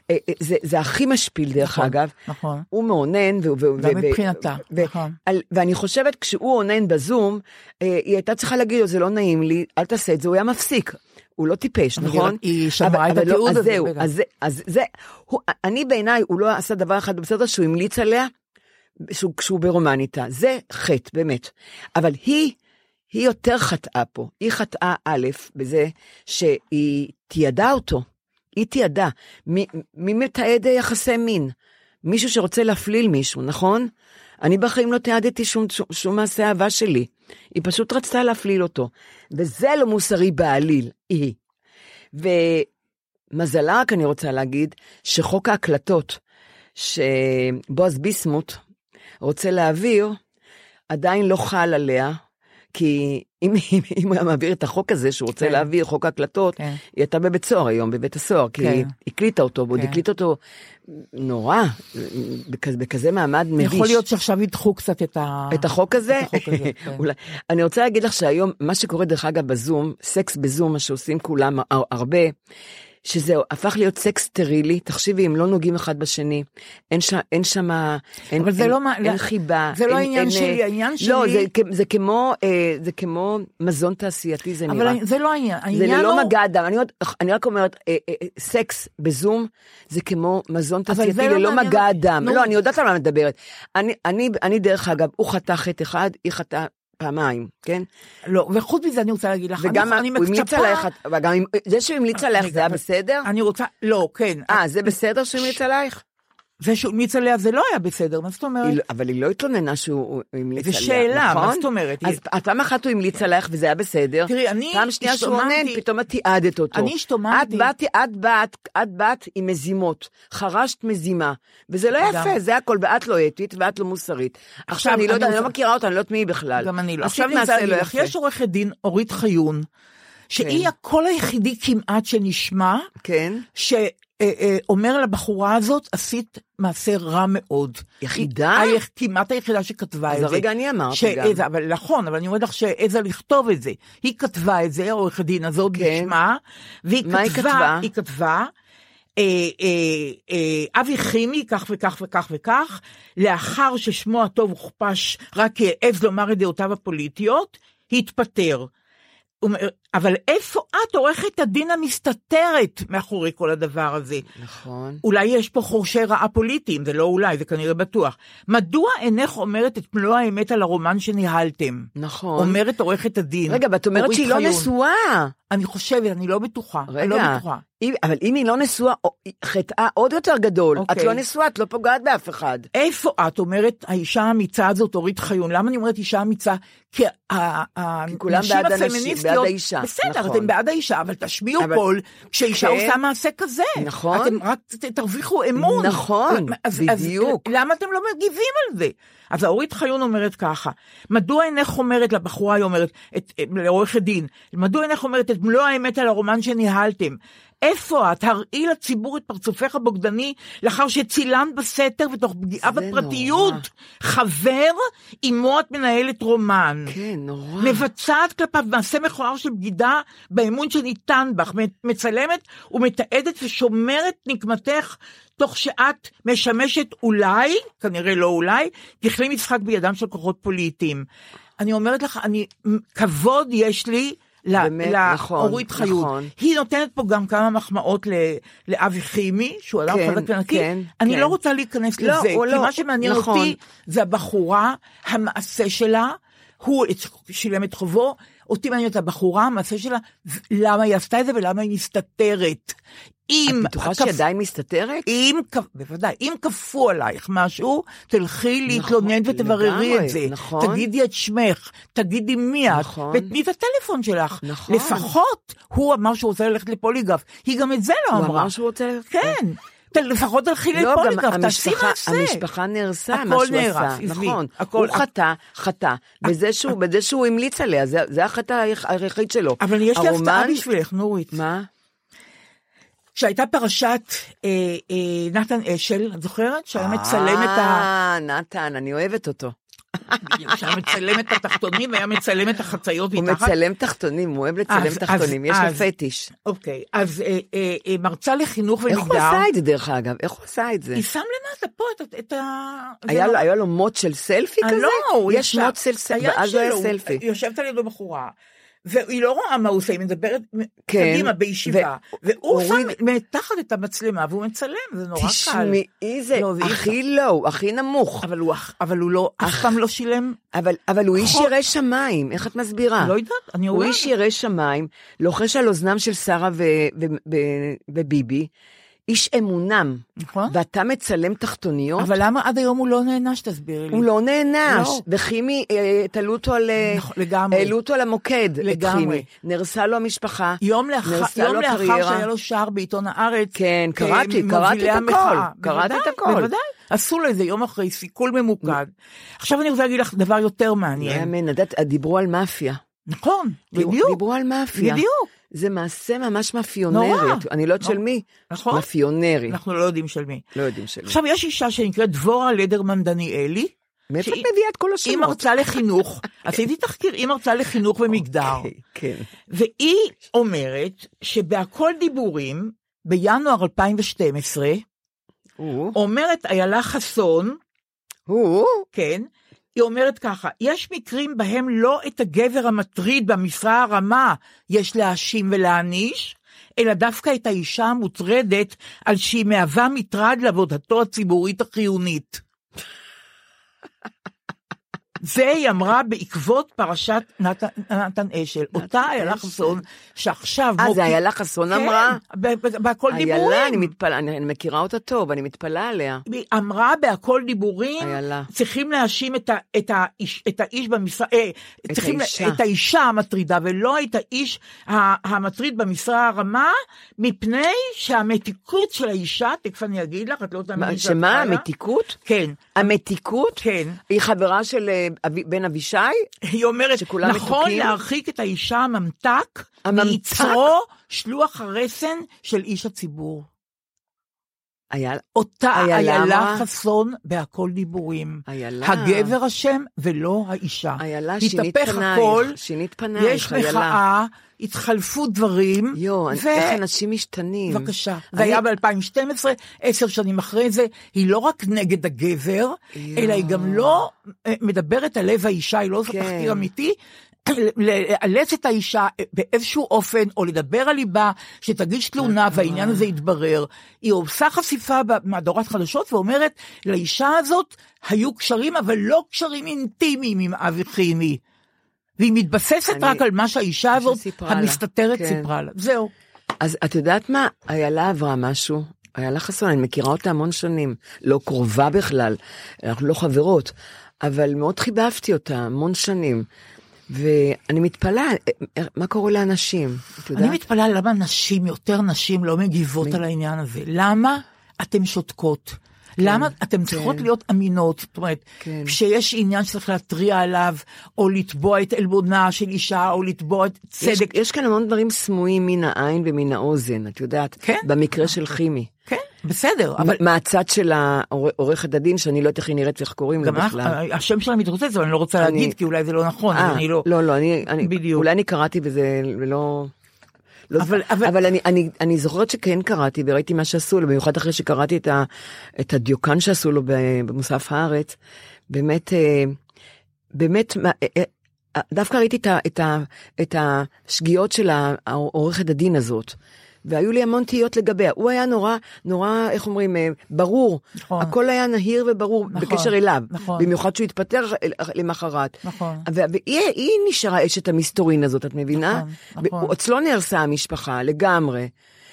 אה, אה, זה, זה הכי משפיל דרך נכון, אגב. נכון. הוא מאונן, ו- ו- גם ו- מבחינתה, ו- נכון. על- ואני חושבת, כשהוא אונן בזום, היא הייתה צריכה להגיד לו, זה לא נעים לי, אל תעשה את זה, הוא היה מפסיק. הוא לא טיפש, נכון? היא אבל- את לא, התיעוד אז הזה, זהו. אז זה, אז זה, הוא, אני בעיניי, הוא לא עשה דבר אחד בסדר שהוא המליץ עליה, שהוא, ברומן איתה. זה חטא, באמת. אבל היא, היא יותר חטאה פה. היא חטאה, א', בזה שהיא תיעדה אותו. היא תיעדה. מי, מי מתעד יחסי מין? מישהו שרוצה להפליל מישהו, נכון? אני בחיים לא תיעדתי שום, שום, שום מעשה אהבה שלי. היא פשוט רצתה להפליל אותו. וזה לא מוסרי בעליל, היא. ומזלה רק אני רוצה להגיד, שחוק ההקלטות שבועז ביסמוט רוצה להעביר, עדיין לא חל עליה, כי אם, אם, אם הוא היה מעביר את החוק הזה שהוא רוצה כן. להעביר, חוק ההקלטות, כן. היא הייתה בבית סוהר היום, בבית הסוהר, כי כן. היא הקליטה אותו, ועוד כן. הקליטה אותו נורא, בכזה, בכזה מעמד מביש. יכול להיות שעכשיו ידחו קצת את ה... את החוק הזה? את החוק הזה, כן. אולי. אני רוצה להגיד לך שהיום, מה שקורה דרך אגב בזום, סקס בזום, מה שעושים כולם הר- הרבה, שזה הפך להיות סקס סטרילי, תחשיבי, הם לא נוגעים אחד בשני, אין שם, אין שם, אין, אבל זה אין, לא מה- אין חיבה. זה לא אין- העניין אין, שלי, אה, העניין לא, שלי- זה, כ- זה כמו, אה, זה כמו מזון תעשייתי, זה נראה. אבל זה לא העניין. זה העניין ללא הוא... מגע אדם, אני, עוד- אני רק אומרת, אה, אה, אה, סקס בזום זה כמו מזון אבל תעשייתי זה לא ללא מעניין מגע. אדם. נו. לא, אני יודעת על מה מדברת. אני, אני, אני דרך אגב, הוא חטא חטא אחד, היא חטאה פעמיים, כן? לא, וחוץ מזה אני רוצה להגיד לך, וגם אני, אני מצפה- עלייך, וגם זה שהוא המליץ עלייך רגע, זה היה בסדר? אני רוצה, לא, כן. אה, זה בסדר שהוא המליץ עלייך? זה שהוא המליץ עליה זה לא היה בסדר, מה זאת אומרת? היא לא- אבל היא לא התלוננה שהוא הוא המליץ עליה, שאלה, נכון? מה זאת אומרת? אז פעם אחת הוא המליץ עלייך וזה היה בסדר. תראי, אני פעם שנייה שהוא עונן, פתאום את תיעדת אותו. אני השתוממתי- את באת, את באת, את באת עם מזימות, חרשת מזימה, וזה לא יפה, זה הכל, ואת לא אתית ואת לא מוסרית. עכשיו, אני לא אני יודעת, אני לא מכירה אותה, אני לא יודעת מי היא בכלל. גם אני לא. עכשיו להגיד לא יפה. יש עורכת דין, אורית חיון, שהיא כן. הקול היחידי כמעט שנשמע, כן. שאומר לבחורה הזאת, עשית מעשה רע מאוד. יחידה? היא כמעט היחידה שכתבה את אז זה. הרגע אני אמרתי שהעזה- גם. אבל נכון, אבל אני אומרת לך שהעזה לכתוב את זה. היא כתבה את זה, העורכת דין הזאת כן. בשמה, והיא מה היא כתבה, כתבה? היא כתבה, אה, אה, אה, אבי חימי, כך וכך וכך וכך, לאחר ששמו הטוב הוכפש רק העז לומר את דעותיו הפוליטיות, התפטר. אבל איפה את, עורכת הדין המסתתרת מאחורי כל הדבר הזה? נכון. אולי יש פה חורשי רעה פוליטיים, זה לא אולי, זה כנראה בטוח. מדוע אינך אומרת את מלוא האמת על הרומן שניהלתם? נכון. אומרת עורכת הדין. רגע, ואת אומרת שהיא לא חיון. נשואה. אני חושבת, אני לא בטוחה. אני לא רגע, בטוחה. אם- אבל אם היא לא נשואה, חטאה עוד יותר גדול. את אוקיי. לא נשואה, את לא פוגעת באף אחד. איפה את אומרת האישה האמיצה הזאת, אורית חיון? למה אני אומרת אישה אמיצה? כי ה- כולם בעד הנשים. בעד האישה, בסדר, נכון. אתם בעד האישה, אבל תשמיעו אבל- קול כשאישה כן. עושה מעשה כזה. נכון. אתם רק תרוויחו אמון. נכון, אז- בדיוק. אז למה אתם לא מגיבים על זה? אז האורית חיון אומרת ככה, מדוע אינך אומרת לבחורה, היא אומרת, לעורכת דין, מדוע אינך אומרת את מלוא האמת על הרומן שניהלתם? איפה את? הראי לציבור את פרצופך הבוגדני לאחר שצילמת בסתר ותוך פגיעה בפרטיות. נורא. חבר, עמו את מנהלת רומן. כן, נורא. מבצעת כלפיו מעשה מכוער של בגידה באמון שניתן בך, מצלמת ומתעדת ושומרת נקמתך תוך שאת משמשת אולי, כנראה לא אולי, ככלי משחק בידם של כוחות פוליטיים. אני אומרת לך, אני, כבוד יש לי ל- באמת, נכון, לאורית חיות. נכון. היא נותנת פה גם כמה מחמאות ל- לאבי חימי, שהוא אדם כן, חזק ונקי. כן, אני כן. לא רוצה להיכנס לא, לזה, כי לא, מה שמעניין נכון. אותי זה הבחורה, המעשה שלה, הוא שילם את חובו, אותי מעניינת הבחורה, המעשה שלה, למה היא עשתה את זה ולמה היא מסתתרת. אם... את בטוחה הכף- שהיא עדיין מסתתרת? אם, בוודאי, אם כפו עלייך משהו, תלכי להתלונן נכון, ותבררי לגמרי, את זה. נכון. תגידי את שמך, תגידי מי את, נכון. ותני את הטלפון שלך. נכון. לפחות הוא אמר שהוא רוצה ללכת לפוליגרף, היא גם את זה לא הוא אמרה. אמר שהוא רוצה... כן, ת- לפחות תלכי לא, לפוליגרף, תעשי המשפחה, מעשה. המשפחה נהרסה, מה שהוא נהרס, עשה. עזבי, נכון. הכל- הוא חטא, חטא. בזה שהוא, בזה שהוא המליץ עליה, זה, זה החטא היח- היחיד שלו. אבל יש לי הפתעה בשבילך, נורית. מה? שהייתה פרשת אה, אה, נתן אשל, את זוכרת? שהיה מצלם את ה... אה, נתן, אני אוהבת אותו. שהיה מצלם את התחתונים והיה מצלם את החציות הוא מתחת. מצלם תחתונים, הוא אוהב לצלם אז- תחתונים, אז- יש לו פטיש. אוקיי, אז אה, אה, אה, מרצה לחינוך איך ומגדר. הוא עשה את זה דרך אגב? איך הוא עשה את זה? היא שם למטה פה את, ה- את ה... היה לו- לא- היה לו מוט של סלפי אה, כזה? לא, הוא יש מוט של סלפי, ואז לא היה סלפי. יושבת על ידו בחורה, והיא לא רואה מה הוא עושה, היא מדברת כן, קדימה בישיבה, והוא שם הוריד- מתחת את המצלמה והוא מצלם, זה נורא קל. תשמעי, זה לא, זה אי הכי לואו, הכי נמוך. אבל הוא, אבל הוא לא, אף פעם לא שילם, אבל, אבל הוא איש. ירא שמיים, איך את מסבירה? לא יודעת, אני הוא אומרת. איש ירא שמיים, לוחש על אוזנם של שרה ו- ו- ו- וביבי, איש אמונם, נכון? ואתה מצלם תחתוניות? אבל למה עד היום הוא לא נענש, תסבירי לי. הוא לא נענש, לא. וכימי, אה, תלו אותו על... אה, נכון, לגמרי. העלו אותו למוקד, את לגמרי. נהרסה לו המשפחה, יום לאחר, יום לו לאחר. שהיה לו שער בעיתון הארץ. כן, קראתי, כמובילי קראתי את הכל. קראתי את הכל. בוודאי. עשו לו איזה יום אחרי סיכול ממוקד. עכשיו אני רוצה להגיד לך דבר יותר מעניין. יאמן, דיברו על מאפיה. נכון, בדיוק. דיברו על מאפיה. בדיוק. זה מעשה ממש מאפיונרי. נורא. אני לא יודעת של נורא. מי. נכון. מאפיונרי. אנחנו לא יודעים של מי. לא יודעים של מי. עכשיו, יש אישה שנקראת דבורה לדרמן דניאלי, מאיפה את מביאה את כל היא השמות? מרצה לחינוך, עשיתי תחקיר, היא מרצה לחינוך ומגדר, אוקיי, כן. והיא אומרת שבהכל דיבורים, בינואר 2012, הוא, אומרת איילה חסון, הוא, כן, היא אומרת ככה, יש מקרים בהם לא את הגבר המטריד במשרה הרמה יש להאשים ולהעניש, אלא דווקא את האישה המוטרדת על שהיא מהווה מטרד לעבודתו הציבורית החיונית. זה היא אמרה בעקבות פרשת נתן, נתן אשל, אותה איילה חסון, שעכשיו... אה, זה איילה חסון אמרה? כן, בהכל דיבורים. איילה, אני מתפלאה, אני מכירה אותה טוב, אני מתפלאה עליה. היא אמרה בהכל דיבורים, איילה. צריכים להאשים את, ה, את, האיש, את האיש במשרה, אה, צריכים האישה. את האישה המטרידה ולא את האיש המטריד במשרה הרמה, מפני שהמתיקות של האישה, תכף אני אגיד לך, את לא תאמיני שאת שמה, חיה. המתיקות? כן, המתיקות? כן. היא חברה של אה, בן אבישי? היא אומרת, נכון מתוקים? להרחיק את האישה הממתק, הממתק? מיצרו שלוח הרסן של איש הציבור. איילה. אותה איילה? חסון בהכל דיבורים. איילה. הגבר אשם ולא האישה. איילה, שינית פנייך, הכל, שינית פנייך, יש איילה. מחאה, התחלפו דברים. יואו, ו- איך אנשים משתנים. בבקשה. זה היה ב-2012, עשר שנים אחרי זה, היא לא רק נגד הגבר, יואו. אלא היא גם לא אה, מדברת על לב האישה, היא לא עושה כן. תחקיר אמיתי. לאלץ את האישה באיזשהו אופן, או לדבר על ליבה, שתגיש תלונה והעניין הזה יתברר. היא עושה חשיפה במהדורת חדשות ואומרת, לאישה הזאת היו קשרים, אבל לא קשרים אינטימיים עם אבי חימי. והיא מתבססת אני- רק על מה שהאישה הזאת, לה. המסתתרת, כן. סיפרה לה. זהו. אז את יודעת מה? איילה עברה משהו. איילה חסון, אני מכירה אותה המון שנים. לא קרובה בכלל, אנחנו לא חברות, אבל מאוד חיבבתי אותה המון שנים. ואני מתפלאה, אה, מה קורה לאנשים? אני מתפלאה למה נשים, יותר נשים, לא מגיבות על העניין הזה. למה אתן שותקות? למה אתן צריכות להיות אמינות? זאת אומרת, כן. כשיש עניין שצריך להתריע עליו, או לתבוע את עלבונה של אישה, או לתבוע את צדק. יש כאן המון דברים סמויים מן העין ומן האוזן, את יודעת? כן. במקרה של חימי. כן, בסדר, אבל. מהצד של העורכת הדין, שאני לא יודעת איך היא נראית ואיך קוראים לה בכלל. השם שלה מתרוצץ, אבל אני לא רוצה להגיד, כי אולי זה לא נכון, אה, אני לא... לא, לא, אני, בדיוק. אולי אני קראתי וזה לא... לא אבל- אבל, אבל- אני, אני, אני זוכרת שכן קראתי וראיתי מה שעשו לו, במיוחד אחרי שקראתי את, ה, את הדיוקן שעשו לו במוסף הארץ. באמת, אה, באמת, אה, אה, דווקא ראיתי את, ה, את, ה, את השגיאות של העורכת הדין הזאת. והיו לי המון תהיות לגביה. הוא היה נורא, נורא, איך אומרים, אה, ברור. נכון. הכל היה נהיר וברור נכון, בקשר אליו. נכון. במיוחד שהוא התפטר למחרת. נכון. והיא היא נשארה אשת המסתורין הזאת, את מבינה? נכון, נכון. אצלו נהרסה המשפחה לגמרי.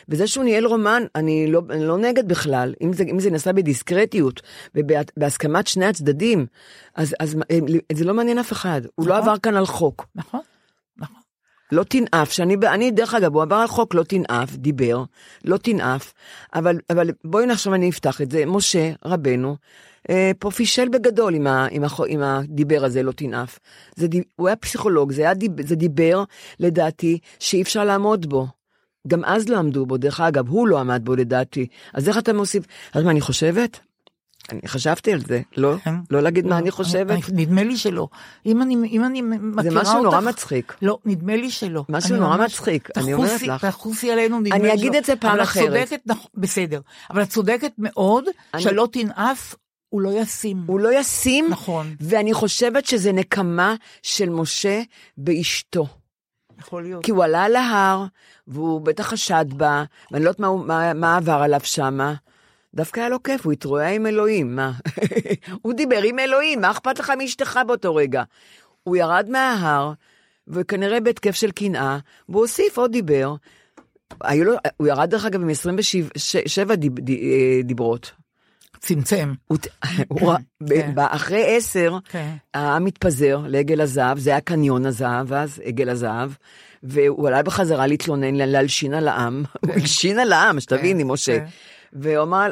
וזה שהוא ניהל רומן, אני לא, אני לא נגד בכלל, אם זה, אם זה נעשה בדיסקרטיות ובהסכמת שני הצדדים, אז, אז אה, זה לא מעניין אף אחד, הוא לא נכון. עבר כאן על חוק, נכון, נכון. לא תנאף, שאני, אני דרך אגב, הוא עבר על חוק לא תנאף, דיבר, לא תנאף, אבל, אבל בואי עכשיו אני אפתח את זה, משה רבנו, אה, פה פישל בגדול עם, ה, עם, החו, עם הדיבר הזה, לא תנאף. זה, הוא היה פסיכולוג, זה, היה, דיב- זה דיבר, לדעתי, שאי אפשר לעמוד בו. גם אז לא עמדו בו, דרך אגב, הוא לא עמד בו לדעתי. אז איך אתה מוסיף? יודעת מה אני חושבת? אני חשבתי על זה, לא? כן. לא להגיד מה אני אני- חושבת? נדמה לי שלא. אם אני אם אני מכירה אותך... משהו נורא מצחיק. לא, נדמה לי שלא. משהו אני נורא מצחיק, אני אומרת לך. תחוסי עלינו, נדמה אני לי אגיד שלא. את זה פעם אבל את אחרת. צודקת, בסדר. אבל את צודקת מאוד, אני- שלא תנאף, הוא לא ישים. הוא לא ישים, נכון. ואני חושבת שזה נקמה של משה באשתו. יכול להיות. כי הוא עלה על ההר, והוא בטח חשד בה, ואני לא יודעת מה, מה, מה עבר עליו שמה. דווקא היה לו כיף, הוא התרועע עם אלוהים, מה? הוא דיבר עם אלוהים, מה אכפת לך מאשתך באותו רגע? הוא ירד מההר, וכנראה בהתקף של קנאה, והוא הוסיף עוד דיבר. היו לו, הוא ירד דרך אגב עם 27 דיב, ד, אה, דיברות. צמצם. כן. אחרי עשר, כן. העם מתפזר לעגל הזהב, זה היה קניון הזהב, אז עגל הזהב, והוא עלה בחזרה להתלונן, להלשין על העם, הוא הלשין על העם, שתביני, משה.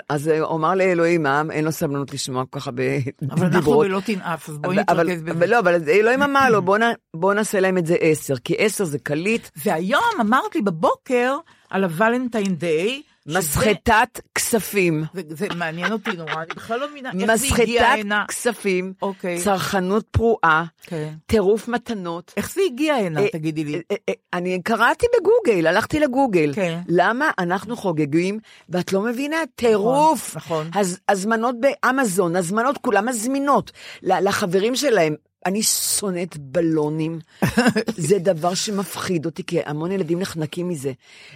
אז הוא אמר לאלוהים, העם אין לו סבלנות לשמוע כל כך הרבה דיברות. אבל אנחנו בלא תנאף, אז בואי נתרכז בזה. לא, אבל אלוהים אמר לו, בוא נ- בוא נעשה להם את זה עשר, כי עשר זה קליט, והיום אמרת לי בבוקר על הוולנטיין דיי, מסחטת כספים. זה, זה מעניין אותי נורא, אני בכלל לא מבינה איך זה הגיע מסחטת הנה. כספים, אוקיי. צרכנות פרועה, כן. טירוף מתנות. איך זה הגיע הנה, אה, תגידי לי? אה, אה, אני קראתי בגוגל, הלכתי לגוגל. כן. למה אנחנו חוגגים, ואת לא מבינה, טירוף. נכון. הז- הזמנות באמזון, הזמנות כולן מזמינות לחברים שלהם. אני שונאת בלונים, זה דבר שמפחיד אותי, כי המון ילדים נחנקים מזה.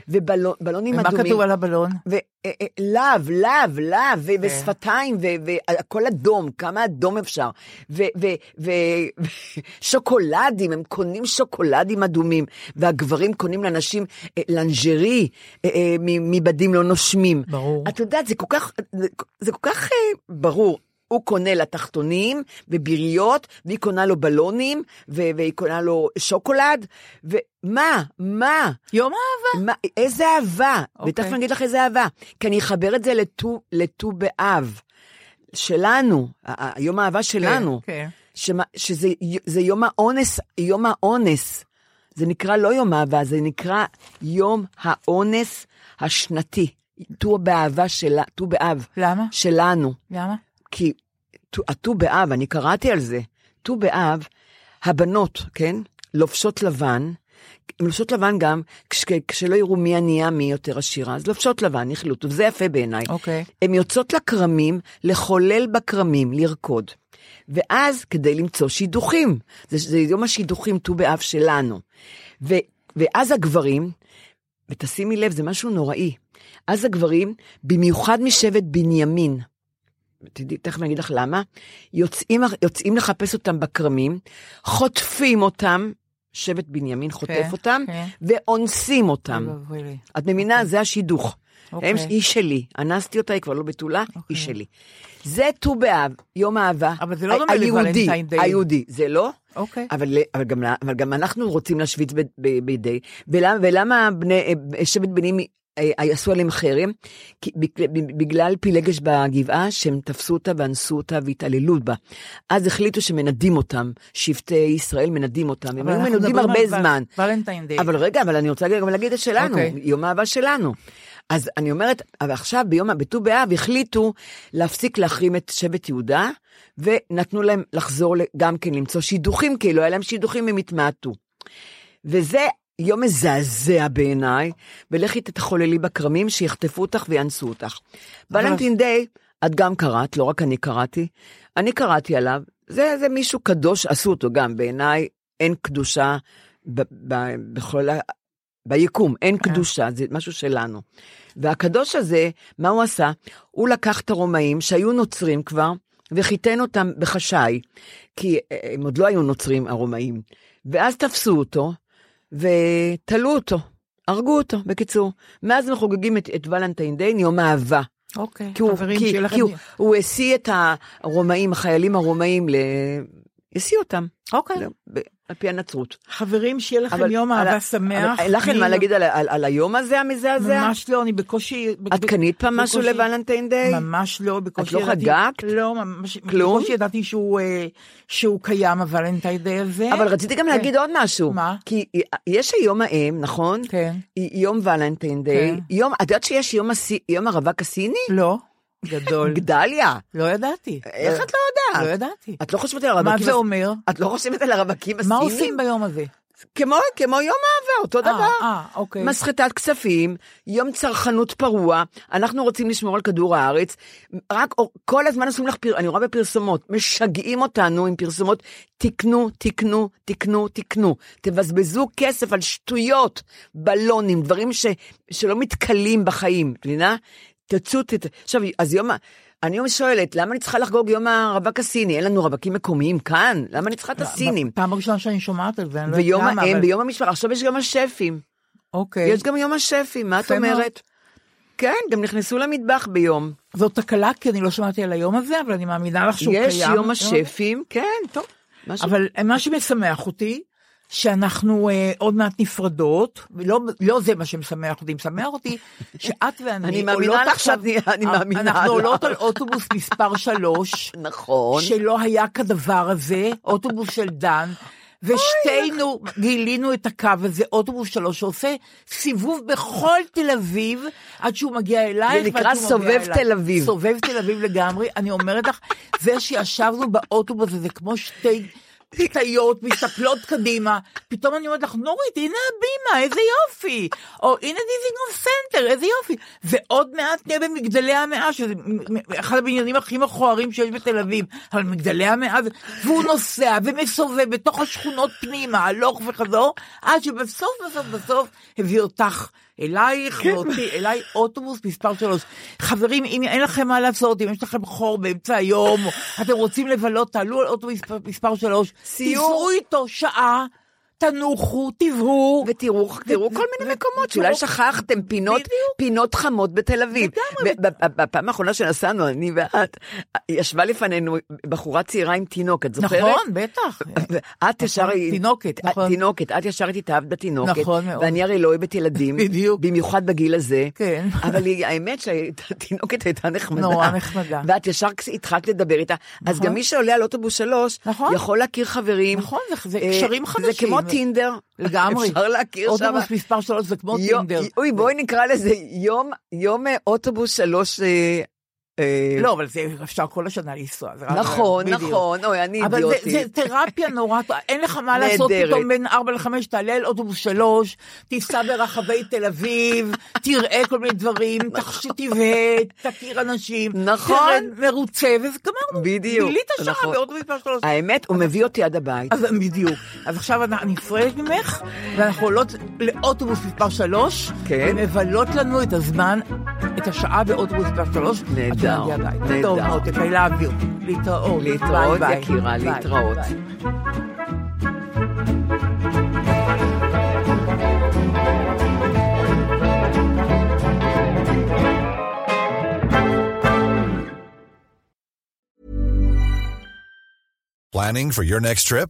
ובלונים ומה אדומים. כתוב על הבלון? להב, להב, ו- ושפתיים, והכל אדום, כמה אדום אפשר. ושוקולדים, הם קונים שוקולדים אדומים, והגברים קונים לנשים אה, לנג'רי אה, אה, מבדים לא נושמים. ברור. את יודעת, זה כל כך, זה- כל כך ברור. הוא קונה לה תחתונים וביריות, והיא קונה לו בלונים, ו- והיא קונה לו שוקולד, ומה, מה? יום אהבה. מה, איזה אהבה, אוקיי. ותכף אני אגיד לך איזה אהבה, כי אני אחבר את זה לט"ו לט"ו באב, שלנו, יום האהבה שלנו, כן. שמה- שזה זה יום האונס, יום האונס, זה נקרא לא יום אהבה, זה נקרא יום האונס השנתי, ט"ו באהבה שלה, ט"ו באב, למה? שלנו, למה? כי ט"ו- הט"ו באב, אני קראתי על זה, ט"ו באב, הבנות, כן, לובשות לבן, הן לובשות לבן גם כש, כשלא יראו מי ענייה, מי יותר עשירה, אז לובשות לבן, נכלות, וזה יפה בעיניי. אוקיי. הן יוצאות לכרמים, לחולל בכרמים, לרקוד. ואז כדי למצוא שידוכים, זה, זה יום השידוכים ט"ו באב שלנו. ו, ואז הגברים, ותשימי לב, זה משהו נוראי, אז הגברים, במיוחד משבט בנימין, תדעי, תכף אני אגיד לך למה, יוצאים, יוצאים לחפש אותם בכרמים, חוטפים אותם, שבט בנימין חוטף כן, אותם, כן. ואונסים אותם. לי. את מבינה? זה השידוך. אוקיי. הם, היא שלי, אנסתי אותה, היא כבר לא בתולה, היא שלי. זה ט"ו באב, יום האהבה. אבל זה לא דומה היהודי. היהודי, זה לא? אוקיי. אבל, אבל, גם, אבל גם אנחנו רוצים להשוויץ בידי. ולמה, ולמה בני, שבט בנים אה, עשו עליהם חרם? בגלל- פילגש בגבעה, שהם תפסו אותה ואנסו אותה והתעללו בה. אז החליטו שמנדים אותם, שבטי ישראל מנדים אותם. הם היו מנודים הרבה זמן. ולנטיין דיי. אבל רגע, אבל אני רוצה גם להגיד את שלנו, אוקיי. יום האהבה שלנו. אז אני אומרת, אבל עכשיו ביום, בט"ו באב החליטו להפסיק להחרים את שבט יהודה, ונתנו להם לחזור גם כן למצוא שידוכים, כי לא היה להם שידוכים, הם התמעטו. וזה יום מזעזע בעיניי, ולכי תתחוללי בכרמים שיחטפו אותך ויאנסו אותך. ולנטין דיי, את גם קראת, לא רק אני קראתי, אני קראתי עליו, זה, זה מישהו קדוש, עשו אותו גם, בעיניי אין קדושה ב, ב, בכל ה... ביקום, אין קדושה, זה משהו שלנו. והקדוש הזה, מה הוא עשה? הוא לקח את הרומאים שהיו נוצרים כבר, וחיתן אותם בחשאי, כי אה, הם עוד לא היו נוצרים, הרומאים. ואז תפסו אותו, ותלו אותו, הרגו אותו, בקיצור. מאז אנחנו חוגגים את, את ולנטיין דיין, יום אהבה. אוקיי. כי הוא, חברים, כי, שיהיה לכם... כי הוא, הוא השיא את הרומאים, החיילים הרומאים, ל... השיא אותם. אוקיי. על פי הנצרות. חברים, שיהיה לכם אבל- יום אהבה שמח. לך אין מה להגיד על, על, על היום הזה המזעזע? ממש לא, אני בקושי... את קנית פעם משהו לוולנטיין דיי? ממש לא, בקושי את לא ידעתי... חגגת? לא, ממש... כלום? בקושי ידעתי שהוא, אה, שהוא קיים, הוולנטיין דיי הזה. אבל רציתי גם כן. להגיד עוד משהו. מה? כי יש היום האם, נכון? כן. יום ולנטיין דיי. כן. יום, את יודעת שיש יום, הסי, יום הרווק הסיני? לא. גדול. גדליה. לא ידעתי. איך את לא לא יודעת? ידעתי. את לא חושבת על הרווקים? מה זה אומר? את לא חושבת על הרווקים הסינים? מה עושים ביום הזה? כמו, כמו יום אהבה, אותו אה, דבר. אה, אוקיי. מסחטת כספים, יום צרכנות פרוע, אנחנו רוצים לשמור על כדור הארץ, רק כל הזמן עושים לך, פר... אני רואה בפרסומות, משגעים אותנו עם פרסומות, תקנו, תקנו, תקנו, תקנו, תבזבזו כסף על שטויות, בלונים, דברים ש... שלא מתכלים בחיים, מבינה? תצאו, ת... עכשיו, אז יום, ה- אני שואלת, למה אני צריכה לחגוג יום הרווק הסיני? אין לנו רווקים מקומיים כאן? למה אני צריכה את הסינים? פעם ראשונה שאני שומעת על זה, אני לא ויום יודעת למה, האם, אבל- ויום המשפחה, עכשיו יש גם השפים. אוקיי. יש גם יום השפים, מה את. אומרת? כן, גם נכנסו למטבח ביום. זאת תקלה, כי אני לא שמעתי על היום הזה, אבל אני מאמינה לך שהוא קיים. יש יום השפים, כן, טוב. אבל מה שמשמח אותי, שאנחנו אה, עוד מעט נפרדות, ולא לא זה מה שמשמח אותי, משמח אותי שאת ואני אני מאמינה עולות לך עכשיו- שאני- אני מאמינה אנחנו לך. עולות על אוטובוס מספר שלוש, נכון. שלא היה כדבר הזה, אוטובוס של דן. ושתינו גילינו את הקו הזה, אוטובוס שלוש, שעושה סיבוב בכל תל אביב, עד שהוא מגיע אלייך. זה נקרא סובב. תל אביב. סובב תל אביב לגמרי. אני אומרת לך, זה שישבנו באוטובוס הזה, כמו שתי פתאיות מסתכלות קדימה, פתאום אני אומרת לך, נורית, הנה הבימה, איזה יופי. או הנה דיזינגוף סנטר, איזה יופי. ועוד מעט נהיה במגדלי המאה, שזה אחד הבניינים הכי מכוערים שיש בתל אביב. אבל מגדלי המאה, והוא נוסע ומסובב בתוך השכונות פנימה, הלוך וחזור, עד שבסוף בסוף בסוף הביא אותך. אלייך ואותי, אליי אוטובוס מספר שלוש. חברים, אם אין לכם מה לעשות, אם יש לכם חור באמצע היום, אתם רוצים לבלות, תעלו על אוטובוס מספר- מספר שלוש, סיור. תיסעו איתו שעה, תנוחו, תבהו. ותראו תראו כל מיני מקומות שאולי שכחתם, פינות. פינות חמות בתל אביב. בפעם האחרונה שנסענו, אני ואת, ישבה לפנינו בחורה צעירה עם תינוק, את זוכרת? נכון, בטח. ואת ישר... תינוקת, את- נכון. תינוקת, את ישר התאהבת בתינוקת. נכון מאוד. ואני הרי לא אוהבת ילדים. בדיוק. במיוחד בגיל הזה. כן. אבל האמת שהתינוקת הייתה נחמדה. נורא נחמדה. ואת ישר התחלת לדבר איתה. אז נכון. גם מי שעולה על אוטובוס שלוש, נכון. יכול להכיר חברים. נכון, זה- זה אה, קשרים זה חדשים. כמו טינדר. לגמרי. אפשר להכיר שם. אוטובוס מספר 3 זה כמו טינדר. אוי, בואי נקרא לזה יום, יום אה, אוטובוס 3 לא, אבל זה אפשר כל השנה לנסוע. נכון. נכון, אוי, אני אבל זה, אידיוטית. תרפיה נורא. אין לך מה לעשות. פתאום בין 4 ל-5, תעלה על אוטובוס 3, תיסע ברחבי תל אביב, תראה כל מיני דברים, תחש- תבהה, תכיר אנשים, נכון. מרוצה, וזה גמרנו. בדיוק, בילית שעה נכון. באוטובוס מספר 3. האמת, הוא מביא אותי עד הבית. אז בדיוק. אז עכשיו אני נפרדת ממך, ואנחנו עולות לאוטובוס מספר 3, כן. ומבלות לנו את הזמן, את השעה באוטובוס מספר 3. נהדר, נהדר. טוב, מותק, I love you. להתראות. להתראות, ביי, ביי. יקירה, ביי, להתראות. ביי. Planning for your next trip?